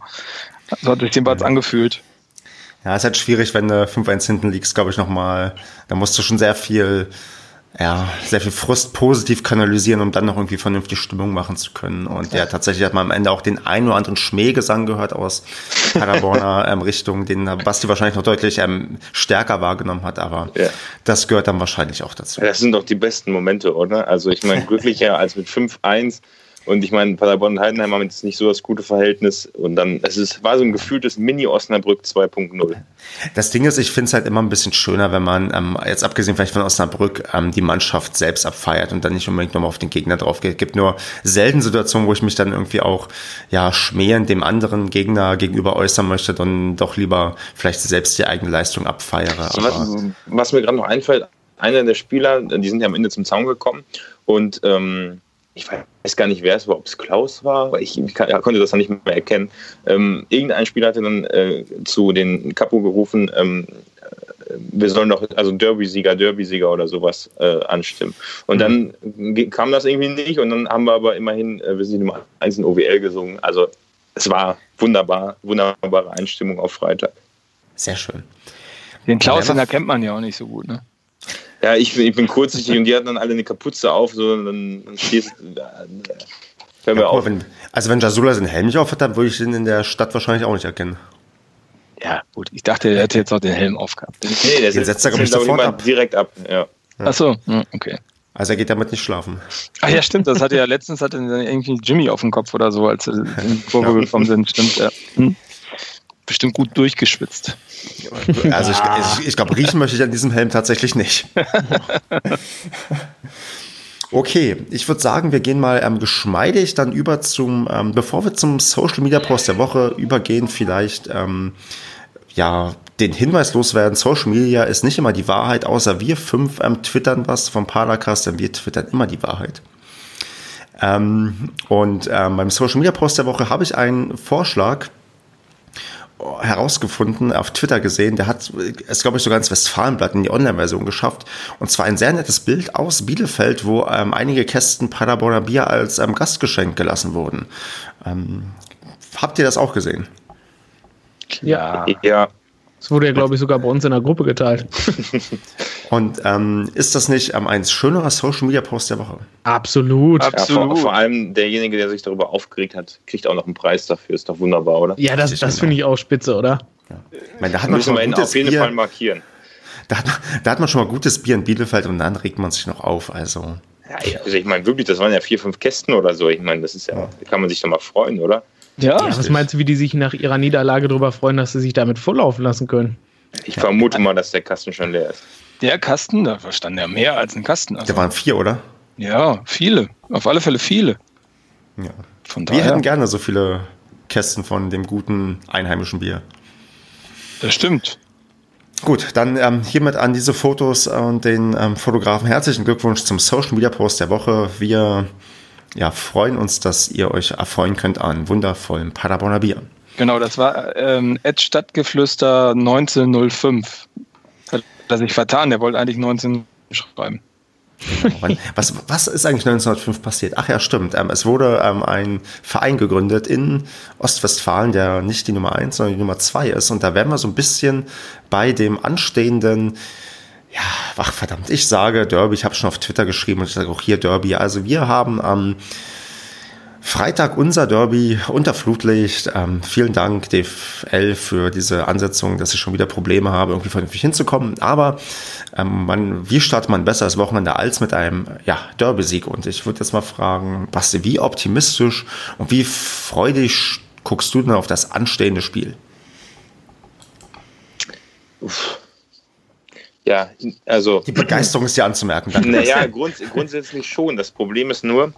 D: So hat sich den Bats angefühlt.
A: Ja, ist halt schwierig, wenn du 5-1 hinten liegst, glaube ich, nochmal. Da musst du schon sehr viel, ja, sehr viel Frust positiv kanalisieren, um dann noch irgendwie vernünftig Stimmung machen zu können. Und ja, tatsächlich hat man am Ende auch den einen oder anderen Schmähgesang gehört aus Paderborner ähm, Richtung, den Basti wahrscheinlich noch deutlich ähm, stärker wahrgenommen hat, aber ja. das gehört dann wahrscheinlich auch dazu.
B: Das sind doch die besten Momente, oder? Also ich meine, glücklicher als mit 5-1 und ich meine, Paderborn und Heidenheim haben jetzt nicht so das gute Verhältnis. Und dann, es ist, war so ein gefühltes Mini-Osnabrück 2.0.
A: Das Ding ist, ich finde es halt immer ein bisschen schöner, wenn man, ähm, jetzt abgesehen vielleicht von Osnabrück, ähm, die Mannschaft selbst abfeiert und dann nicht unbedingt nochmal auf den Gegner drauf geht. Es gibt nur selten Situationen, wo ich mich dann irgendwie auch, ja, schmähend dem anderen Gegner gegenüber äußern möchte, dann doch lieber vielleicht selbst die eigene Leistung abfeiere.
B: Was, was, mir gerade noch einfällt, einer der Spieler, die sind ja am Ende zum Zaun gekommen und, ähm, ich weiß gar nicht, wer es war, ob es Klaus war, ich, ich kann, konnte das dann nicht mehr erkennen. Ähm, irgendein Spieler hatte dann äh, zu den Capo gerufen, ähm, äh, wir sollen doch, also Derby-Sieger, Derby-Sieger oder sowas äh, anstimmen. Und mhm. dann kam das irgendwie nicht und dann haben wir aber immerhin, äh, wir sind Nummer 1 in OWL gesungen. Also es war wunderbar, wunderbare Einstimmung auf Freitag.
A: Sehr schön.
D: Den Klaus, den erkennt man ja auch nicht so gut, ne?
B: Ja, ich, ich bin kurzsichtig und die hatten dann alle eine Kapuze auf, so, und dann, dann stehst du.
A: Hör mir ja, auf. Wenn, also, wenn Jasula seinen Helm nicht auf hat, dann würde ich den in der Stadt wahrscheinlich auch nicht erkennen.
D: Ja, gut. Ich dachte, er hätte jetzt auch den Helm aufgehabt.
B: Nee, der den setzt er, glaube ich, sofort ab. direkt ab. Ja.
D: ja. Achso, hm, okay.
A: Also er geht damit nicht schlafen.
D: Ach ja, stimmt. Das hatte ja letztens hatte irgendwie Jimmy auf dem Kopf oder so, als sie in die Kurve gekommen sind. Stimmt, ja. Hm bestimmt gut durchgeschwitzt.
A: Also ich, ich, ich glaube, riechen möchte ich an diesem Helm tatsächlich nicht. Okay, ich würde sagen, wir gehen mal ähm, geschmeidig dann über zum, ähm, bevor wir zum Social Media Post der Woche übergehen, vielleicht ähm, ja den Hinweis loswerden, Social Media ist nicht immer die Wahrheit, außer wir fünf ähm, twittern was vom Paracast, denn wir twittern immer die Wahrheit. Ähm, und ähm, beim Social Media Post der Woche habe ich einen Vorschlag herausgefunden, auf Twitter gesehen, der hat es, glaube ich, sogar ins Westfalenblatt in die Online-Version geschafft. Und zwar ein sehr nettes Bild aus Bielefeld, wo ähm, einige Kästen Paderborner Bier als ähm, Gastgeschenk gelassen wurden. Ähm, habt ihr das auch gesehen?
C: Ja. Ja. Das wurde ja, glaube ich, sogar bei uns in der Gruppe geteilt.
A: Und ähm, ist das nicht ähm, ein schönerer Social Media Post der Woche?
C: Absolut.
B: Absolut. Ja, vor, vor, allem derjenige, der sich darüber aufgeregt hat, kriegt auch noch einen Preis dafür. Ist doch wunderbar, oder?
C: Ja, das, das finde ich auch spitze, oder?
A: Ja. Ich meine, da hat man schon mal auf jeden Bier. Fall markieren. Da hat, da hat man schon mal gutes Bier in Bielefeld und dann regt man sich noch auf. Also.
B: Ja, also ich meine wirklich, das waren ja vier, fünf Kästen oder so. Ich meine, das ist ja, da kann man sich doch mal freuen, oder?
C: Ja, ja was meinst du, wie die sich nach ihrer Niederlage darüber freuen, dass sie sich damit volllaufen lassen können?
B: Ich vermute mal, dass der Kasten schon leer ist.
D: Der Kasten, da stand ja mehr als ein Kasten.
A: Also, da waren vier, oder?
D: Ja, viele. Auf alle Fälle viele.
A: Ja. Von daher. Wir hätten gerne so viele Kästen von dem guten einheimischen Bier.
D: Das stimmt.
A: Gut, dann ähm, hiermit an diese Fotos und den ähm, Fotografen herzlichen Glückwunsch zum Social Media Post der Woche. Wir ja, freuen uns, dass ihr euch erfreuen könnt an wundervollem Paderborner Bier.
D: Genau, das war ähm, Ed Stadtgeflüster 1905. Er sich vertan, der wollte eigentlich 19 schreiben.
A: was, was ist eigentlich 1905 passiert? Ach ja, stimmt. Ähm, es wurde ähm, ein Verein gegründet in Ostwestfalen, der nicht die Nummer 1, sondern die Nummer 2 ist. Und da werden wir so ein bisschen bei dem anstehenden ja, ach verdammt, ich sage Derby, ich habe schon auf Twitter geschrieben und ich sage auch hier Derby. Also wir haben am Freitag unser Derby unter Flutlicht. Ähm, vielen Dank, DFL, für diese Ansetzung, dass ich schon wieder Probleme habe, irgendwie vernünftig hinzukommen. Aber ähm, man, wie startet man besser das Wochenende als mit einem ja, Derby-Sieg? Und ich würde jetzt mal fragen, Basti, wie optimistisch und wie freudig guckst du denn auf das anstehende Spiel?
B: Uff. Ja, also.
A: Die Begeisterung ist ja anzumerken.
B: Danke. Naja, grunds grundsätzlich schon. Das Problem ist nur,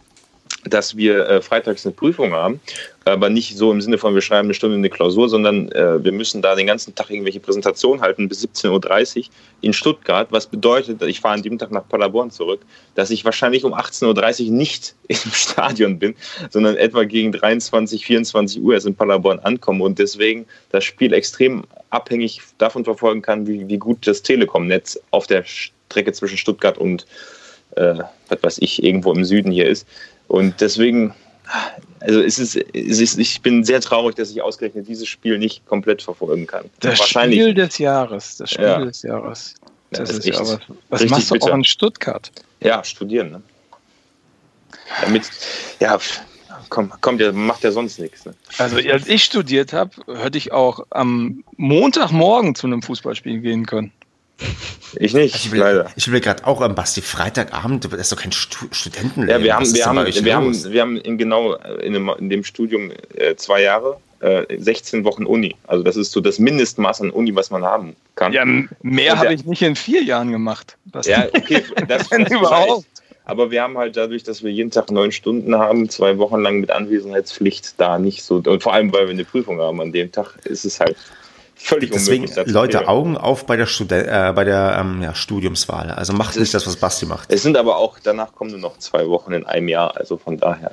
B: dass wir äh, freitags eine Prüfung haben, aber nicht so im Sinne von, wir schreiben eine Stunde eine Klausur, sondern äh, wir müssen da den ganzen Tag irgendwelche Präsentationen halten bis 17.30 Uhr in Stuttgart, was bedeutet, ich fahre an dem Tag nach Paderborn zurück, dass ich wahrscheinlich um 18.30 Uhr nicht im Stadion bin, sondern etwa gegen 23, 24 Uhr erst in Paderborn ankomme und deswegen das Spiel extrem abhängig davon verfolgen kann, wie, wie gut das Telekom-Netz auf der Strecke zwischen Stuttgart und äh, was weiß ich, irgendwo im Süden hier ist. Und deswegen, also es ist, es ist, ich bin sehr traurig, dass ich ausgerechnet dieses Spiel nicht komplett verfolgen kann.
D: Das Spiel des Jahres, das Spiel ja. des Jahres. Das, das ist, ist ja was. Was machst du bitter. auch in Stuttgart?
B: Ja, studieren. Ne? Damit, ja, komm, kommt ja, macht ja sonst nichts. Ne?
D: Also als ich studiert habe, hätte ich auch am Montagmorgen zu einem Fußballspiel gehen können.
B: Ich nicht,
A: also ich will, leider. Ich will gerade auch am Basti Freitagabend, das ist doch kein Stu Studentenleben.
B: Ja, wir haben, wir haben, wir haben, wir haben in genau in dem, in dem Studium äh, zwei Jahre, äh, 16 Wochen Uni. Also das ist so das Mindestmaß an Uni, was man haben kann.
D: Ja, mehr habe ich nicht in vier Jahren gemacht.
B: Basti. Ja, okay, das, das überhaupt. Aber wir haben halt dadurch, dass wir jeden Tag neun Stunden haben, zwei Wochen lang mit Anwesenheitspflicht da nicht so. Und vor allem, weil wir eine Prüfung haben an dem Tag, ist es halt völlig
A: Deswegen, unmöglich. Leute, wäre. Augen auf bei der, Studen äh, bei der ähm, ja, Studiumswahl. Also macht nicht das, was Basti macht.
B: Es sind aber auch, danach kommen nur noch zwei Wochen in einem Jahr. Also von daher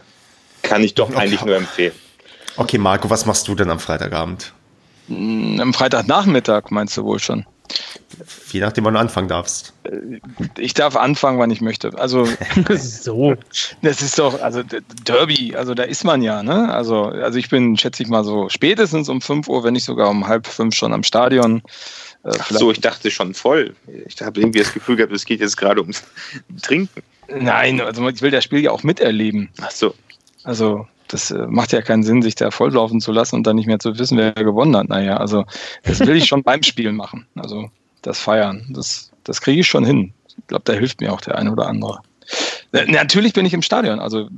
B: kann ich doch okay. eigentlich nur empfehlen.
A: Okay, Marco, was machst du denn am Freitagabend?
D: Hm, am Freitagnachmittag meinst du wohl schon?
A: Je nachdem, wann du anfangen darfst.
D: Äh, ich darf anfangen, wann ich möchte. Also so. Das ist doch, also Derby, also da ist man ja, ne? Also, also ich bin, schätze ich mal so, spätestens um 5 Uhr, wenn nicht sogar um halb fünf schon am Stadion.
B: Äh, Ach so, ich dachte schon voll. Ich habe irgendwie das Gefühl gehabt, es geht jetzt gerade ums Trinken.
D: Nein, also ich will das Spiel ja auch miterleben.
B: Ach so.
D: Also das äh, macht ja keinen Sinn, sich da volllaufen zu lassen und dann nicht mehr zu wissen, wer gewonnen hat. Naja, also das will ich schon beim Spiel machen. Also das Feiern, das, das kriege ich schon hin. Ich glaube, da hilft mir auch der eine oder andere. Äh, natürlich bin ich im Stadion, also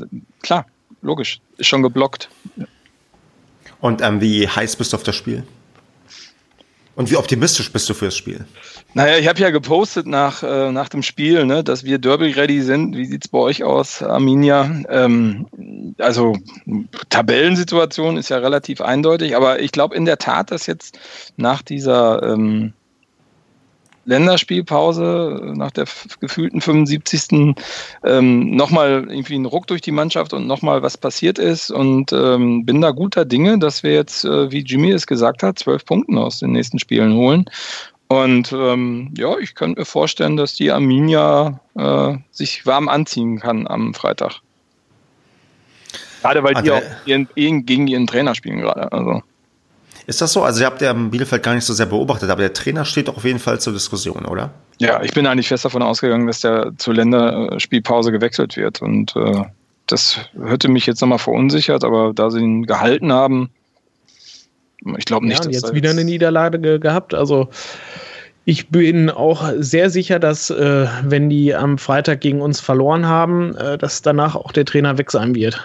D: klar, logisch, ist schon geblockt.
A: Und ähm, wie heiß bist du auf das Spiel? Und wie optimistisch bist du fürs Spiel?
D: Naja, ich habe ja gepostet nach, äh, nach dem Spiel, ne, dass wir Derby-ready sind. Wie sieht's bei euch aus, Arminia? Ähm, also Tabellensituation ist ja relativ eindeutig, aber ich glaube in der Tat, dass jetzt nach dieser ähm, Länderspielpause nach der gefühlten 75. Ähm, nochmal irgendwie ein Ruck durch die Mannschaft und nochmal was passiert ist und ähm, bin da guter Dinge, dass wir jetzt, äh, wie Jimmy es gesagt hat, zwölf Punkte aus den nächsten Spielen holen. Und ähm, ja, ich könnte mir vorstellen, dass die Arminia äh, sich warm anziehen kann am Freitag. Gerade weil die auch ihren, gegen ihren Trainer spielen gerade. Also.
A: Ist das so? Also ihr habt ja Bielefeld gar nicht so sehr beobachtet, aber der Trainer steht doch auf jeden Fall zur Diskussion, oder?
D: Ja, ich bin eigentlich fest davon ausgegangen, dass der zur Länderspielpause gewechselt wird. Und äh, das hätte mich jetzt nochmal verunsichert, aber da sie ihn gehalten haben, ich glaube nicht.
C: Ja, und jetzt wieder eine Niederlage ge gehabt. Also ich bin auch sehr sicher, dass äh, wenn die am Freitag gegen uns verloren haben, äh, dass danach auch der Trainer weg sein wird.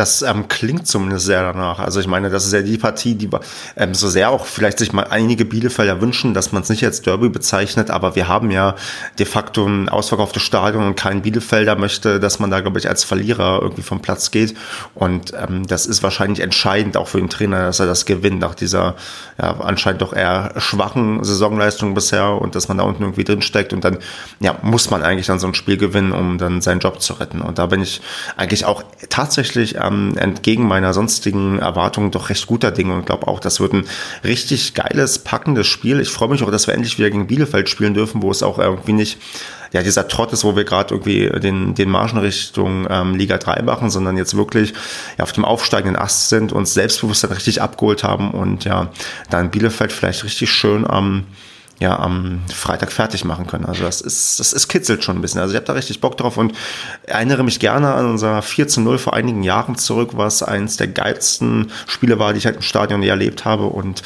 A: Das ähm, klingt zumindest sehr danach. Also ich meine, das ist ja die Partie, die ähm, so sehr auch vielleicht sich mal einige Bielefelder wünschen, dass man es nicht als Derby bezeichnet, aber wir haben ja de facto ein ausverkauftes Stadion und kein Bielefelder möchte, dass man da, glaube ich, als Verlierer irgendwie vom Platz geht. Und ähm, das ist wahrscheinlich entscheidend auch für den Trainer, dass er das gewinnt nach dieser ja, anscheinend doch eher schwachen Saisonleistung bisher und dass man da unten irgendwie drin steckt und dann ja, muss man eigentlich dann so ein Spiel gewinnen, um dann seinen Job zu retten. Und da bin ich eigentlich auch tatsächlich ähm, ähm, entgegen meiner sonstigen Erwartungen doch recht guter Dinge und glaube auch, das wird ein richtig geiles, packendes Spiel. Ich freue mich auch, dass wir endlich wieder gegen Bielefeld spielen dürfen, wo es auch irgendwie nicht ja, dieser Trott ist, wo wir gerade irgendwie den, den Marschen Richtung ähm, Liga 3 machen, sondern jetzt wirklich ja, auf dem aufsteigenden Ast sind, uns Selbstbewusstsein richtig abgeholt haben und ja, dann Bielefeld vielleicht richtig schön am ähm, ja am Freitag fertig machen können. Also das ist, das ist kitzelt schon ein bisschen. Also ich habe da richtig Bock drauf und erinnere mich gerne an unser 4 zu 0 vor einigen Jahren zurück, was eins der geilsten Spiele war, die ich halt im Stadion je erlebt habe und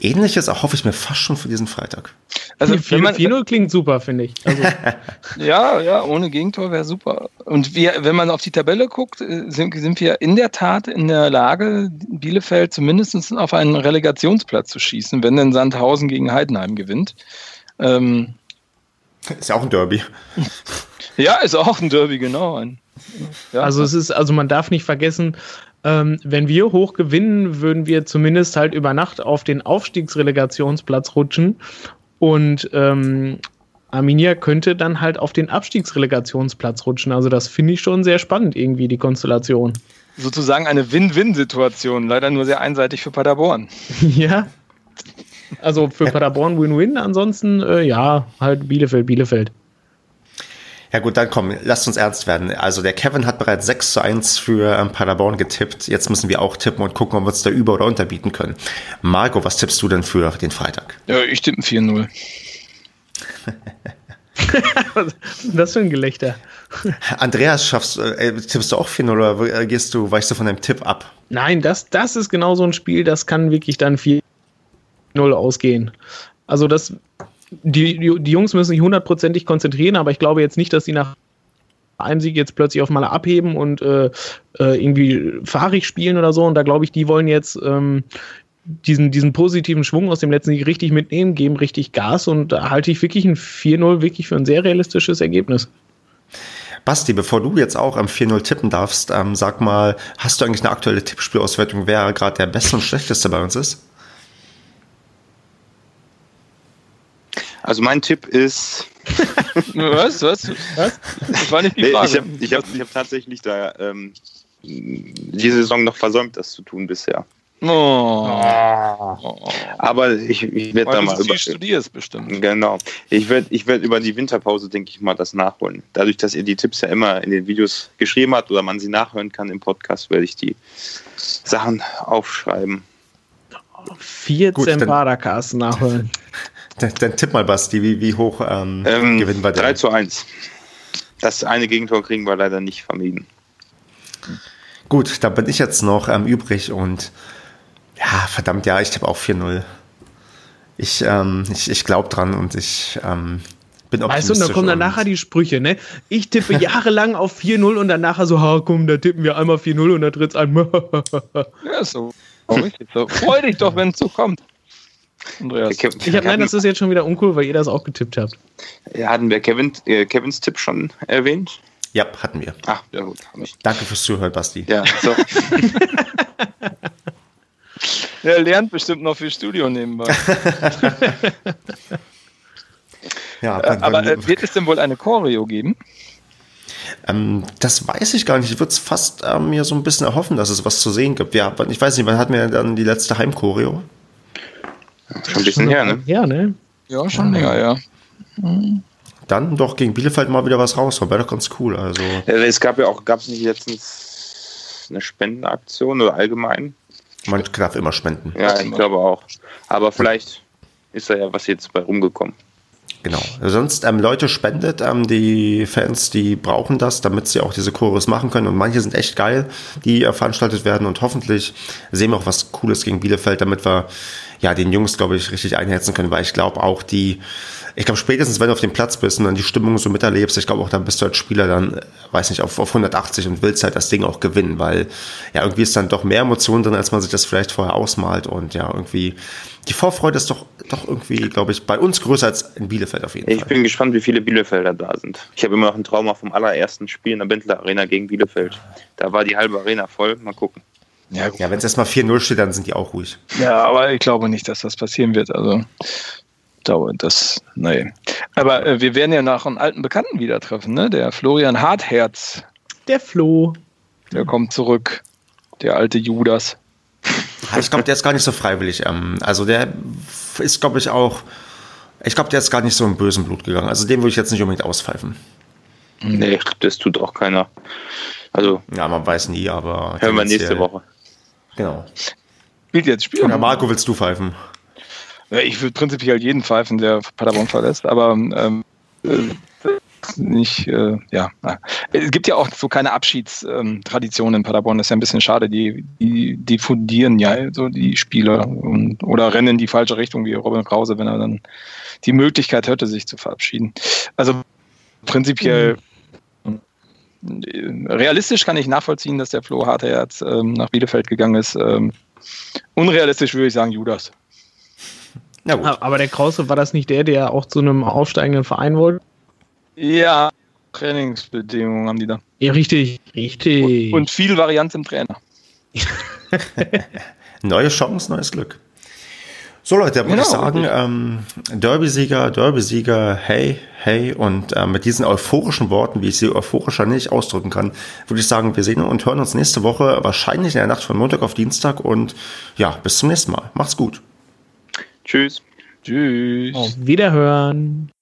A: Ähnliches erhoffe ich mir fast schon für diesen Freitag.
C: Also 4-0 klingt super, finde ich. Also.
D: ja, ja, ohne Gegentor wäre super. Und wir, wenn man auf die Tabelle guckt, äh, sind, sind wir in der Tat in der Lage, Bielefeld zumindest auf einen Relegationsplatz zu schießen, wenn denn Sandhausen gegen Heidenheim gewinnt. Ähm,
A: ist ja auch ein Derby.
D: ja, ist auch ein Derby, genau. Ein,
C: ja. Also es ist, also man darf nicht vergessen, ähm, wenn wir hoch gewinnen, würden wir zumindest halt über Nacht auf den Aufstiegsrelegationsplatz rutschen. Und ähm, Arminia könnte dann halt auf den Abstiegsrelegationsplatz rutschen. Also das finde ich schon sehr spannend, irgendwie, die Konstellation.
D: Sozusagen eine Win-Win-Situation, leider nur sehr einseitig für Paderborn.
C: ja. Also für Paderborn Win-Win, ansonsten äh, ja, halt Bielefeld, Bielefeld.
A: Ja gut, dann komm, lasst uns ernst werden. Also der Kevin hat bereits 6 zu 1 für ähm, Paderborn getippt. Jetzt müssen wir auch tippen und gucken, ob wir uns da über- oder unterbieten können. Marco, was tippst du denn für den Freitag?
D: Ja, ich tippe 4-0.
C: was ist das für ein Gelächter?
A: Andreas, schaffst, äh, tippst du auch 4-0 oder äh, gehst du, weichst du von deinem Tipp ab?
C: Nein, das, das ist genau so ein Spiel, das kann wirklich dann 4-0 ausgehen. Also das die, die, die Jungs müssen sich hundertprozentig konzentrieren, aber ich glaube jetzt nicht, dass sie nach einem Sieg jetzt plötzlich auf mal abheben und äh, äh, irgendwie fahrig spielen oder so. Und da glaube ich, die wollen jetzt ähm, diesen, diesen positiven Schwung aus dem letzten Sieg richtig mitnehmen, geben richtig Gas und da halte ich wirklich ein 4-0 wirklich für ein sehr realistisches Ergebnis.
A: Basti, bevor du jetzt auch am 4-0 tippen darfst, ähm, sag mal, hast du eigentlich eine aktuelle Tippspielauswertung, wer gerade der beste und schlechteste bei uns ist?
B: Also mein Tipp ist.
D: was? Was? Was?
B: Das war nicht die Frage. ich habe ich hab, ich hab tatsächlich da ähm, diese Saison noch versäumt, das zu tun bisher. Oh. Aber ich, ich werde da mal
D: über. studierst bestimmt.
B: Genau. Ich werde ich werd über die Winterpause, denke ich mal, das nachholen. Dadurch, dass ihr die Tipps ja immer in den Videos geschrieben habt oder man sie nachhören kann im Podcast, werde ich die Sachen aufschreiben.
C: 14 Paracast nachholen.
A: Dann, dann, tipp mal, Basti, wie, wie hoch ähm, ähm, gewinnen wir
B: denn? 3 zu 1. Das eine Gegentor kriegen wir leider nicht vermieden.
A: Gut, da bin ich jetzt noch ähm, übrig und ja, verdammt, ja, ich tippe auch 4-0. Ich, ähm, ich, ich glaube dran und ich ähm, bin
C: optimistisch. Weißt du, und dann kommen dann nachher die Sprüche, ne? Ich tippe jahrelang auf 4-0 und dann nachher so, ha, komm, da tippen wir einmal 4-0 und da tritt's ein.
D: ja, so. richtig so. Freu dich doch, wenn es so kommt.
C: Andreas. Kevin, ich hab, nein, das ist jetzt schon wieder uncool, weil ihr das auch getippt habt.
B: Hatten wir Kevin, äh, Kevins Tipp schon erwähnt?
A: Ja, hatten wir.
B: Ach, ja gut.
A: Danke fürs Zuhören, Basti.
B: Ja, so.
D: Er lernt bestimmt noch fürs Studio nebenbei. ja, äh, aber äh, wird es denn wohl eine Choreo geben?
A: Ähm, das weiß ich gar nicht. Ich würde es fast äh, mir so ein bisschen erhoffen, dass es was zu sehen gibt. Ja, ich weiß nicht, wann hatten wir dann die letzte Heimchoreo?
B: Schon ein bisschen her, ne?
C: Ja, ne?
D: Ja, schon länger, ja.
A: Mhm. Dann doch gegen Bielefeld mal wieder was raus. Wäre doch ganz cool. Also.
B: Es gab ja auch, gab es nicht letztens eine Spendenaktion oder allgemein?
A: Man darf immer spenden.
B: Ja, ich glaube auch. Aber vielleicht ist da ja was jetzt bei rumgekommen.
A: Genau. Sonst ähm, Leute spendet, ähm, die Fans, die brauchen das, damit sie auch diese Chorus machen können. Und manche sind echt geil, die äh, veranstaltet werden. Und hoffentlich sehen wir auch was Cooles gegen Bielefeld, damit wir ja den Jungs, glaube ich, richtig einhetzen können. Weil ich glaube auch die ich glaube, spätestens, wenn du auf dem Platz bist und dann die Stimmung so miterlebst, ich glaube auch, dann bist du als Spieler dann, weiß nicht, auf, auf 180 und willst halt das Ding auch gewinnen, weil ja, irgendwie ist dann doch mehr Emotion drin, als man sich das vielleicht vorher ausmalt und ja, irgendwie, die Vorfreude ist doch, doch irgendwie, glaube ich, bei uns größer als in Bielefeld auf jeden
B: ich
A: Fall.
B: Ich bin gespannt, wie viele Bielefelder da sind. Ich habe immer noch ein Trauma vom allerersten Spiel in der Bindler Arena gegen Bielefeld. Da war die halbe Arena voll. Mal gucken.
A: Ja, ja wenn es erstmal 4-0 steht, dann sind die auch ruhig.
D: Ja, aber ich glaube nicht, dass das passieren wird. Also dauert das, nee. Aber äh, wir werden ja nach einem alten Bekannten wieder treffen, ne? Der Florian Hartherz.
C: Der Flo.
D: Der kommt zurück. Der alte Judas.
A: Ich glaube, der ist gar nicht so freiwillig. Ähm, also der ist, glaube ich, auch. Ich glaube, der ist gar nicht so im bösen Blut gegangen. Also den würde ich jetzt nicht unbedingt auspfeifen.
B: Nee, das tut auch keiner. Also.
A: Ja, man weiß nie, aber.
B: Hören wir nächste Woche.
A: Genau.
D: Spielt jetzt Spiel.
A: Ja, Marco, willst du pfeifen?
D: Ich würde prinzipiell jeden pfeifen, der Paderborn verlässt, aber ähm, äh, nicht, äh, ja. Es gibt ja auch so keine Abschiedstraditionen in Paderborn, das ist ja ein bisschen schade. Die, die diffundieren ja so die Spieler und, oder rennen in die falsche Richtung, wie Robin Krause, wenn er dann die Möglichkeit hätte, sich zu verabschieden. Also prinzipiell. Mhm. Realistisch kann ich nachvollziehen, dass der Flo Hartherz ähm, nach Bielefeld gegangen ist. Ähm, unrealistisch würde ich sagen Judas.
C: Ja, gut. Aber der Krause, war das nicht der, der auch zu einem aufsteigenden Verein wollte?
D: Ja, Trainingsbedingungen haben die da.
C: Ja, richtig, richtig.
D: Und, und viel Varianz im Trainer.
A: Neue Chance, neues Glück. So Leute, würde genau. ich sagen, ähm, Derby-Sieger, Derby-Sieger, hey, hey. Und äh, mit diesen euphorischen Worten, wie ich sie euphorischer nicht ausdrücken kann, würde ich sagen, wir sehen und hören uns nächste Woche, wahrscheinlich in der Nacht von Montag auf Dienstag. Und ja, bis zum nächsten Mal. Macht's gut.
B: Tschüss.
C: Tschüss. Auf Wiederhören.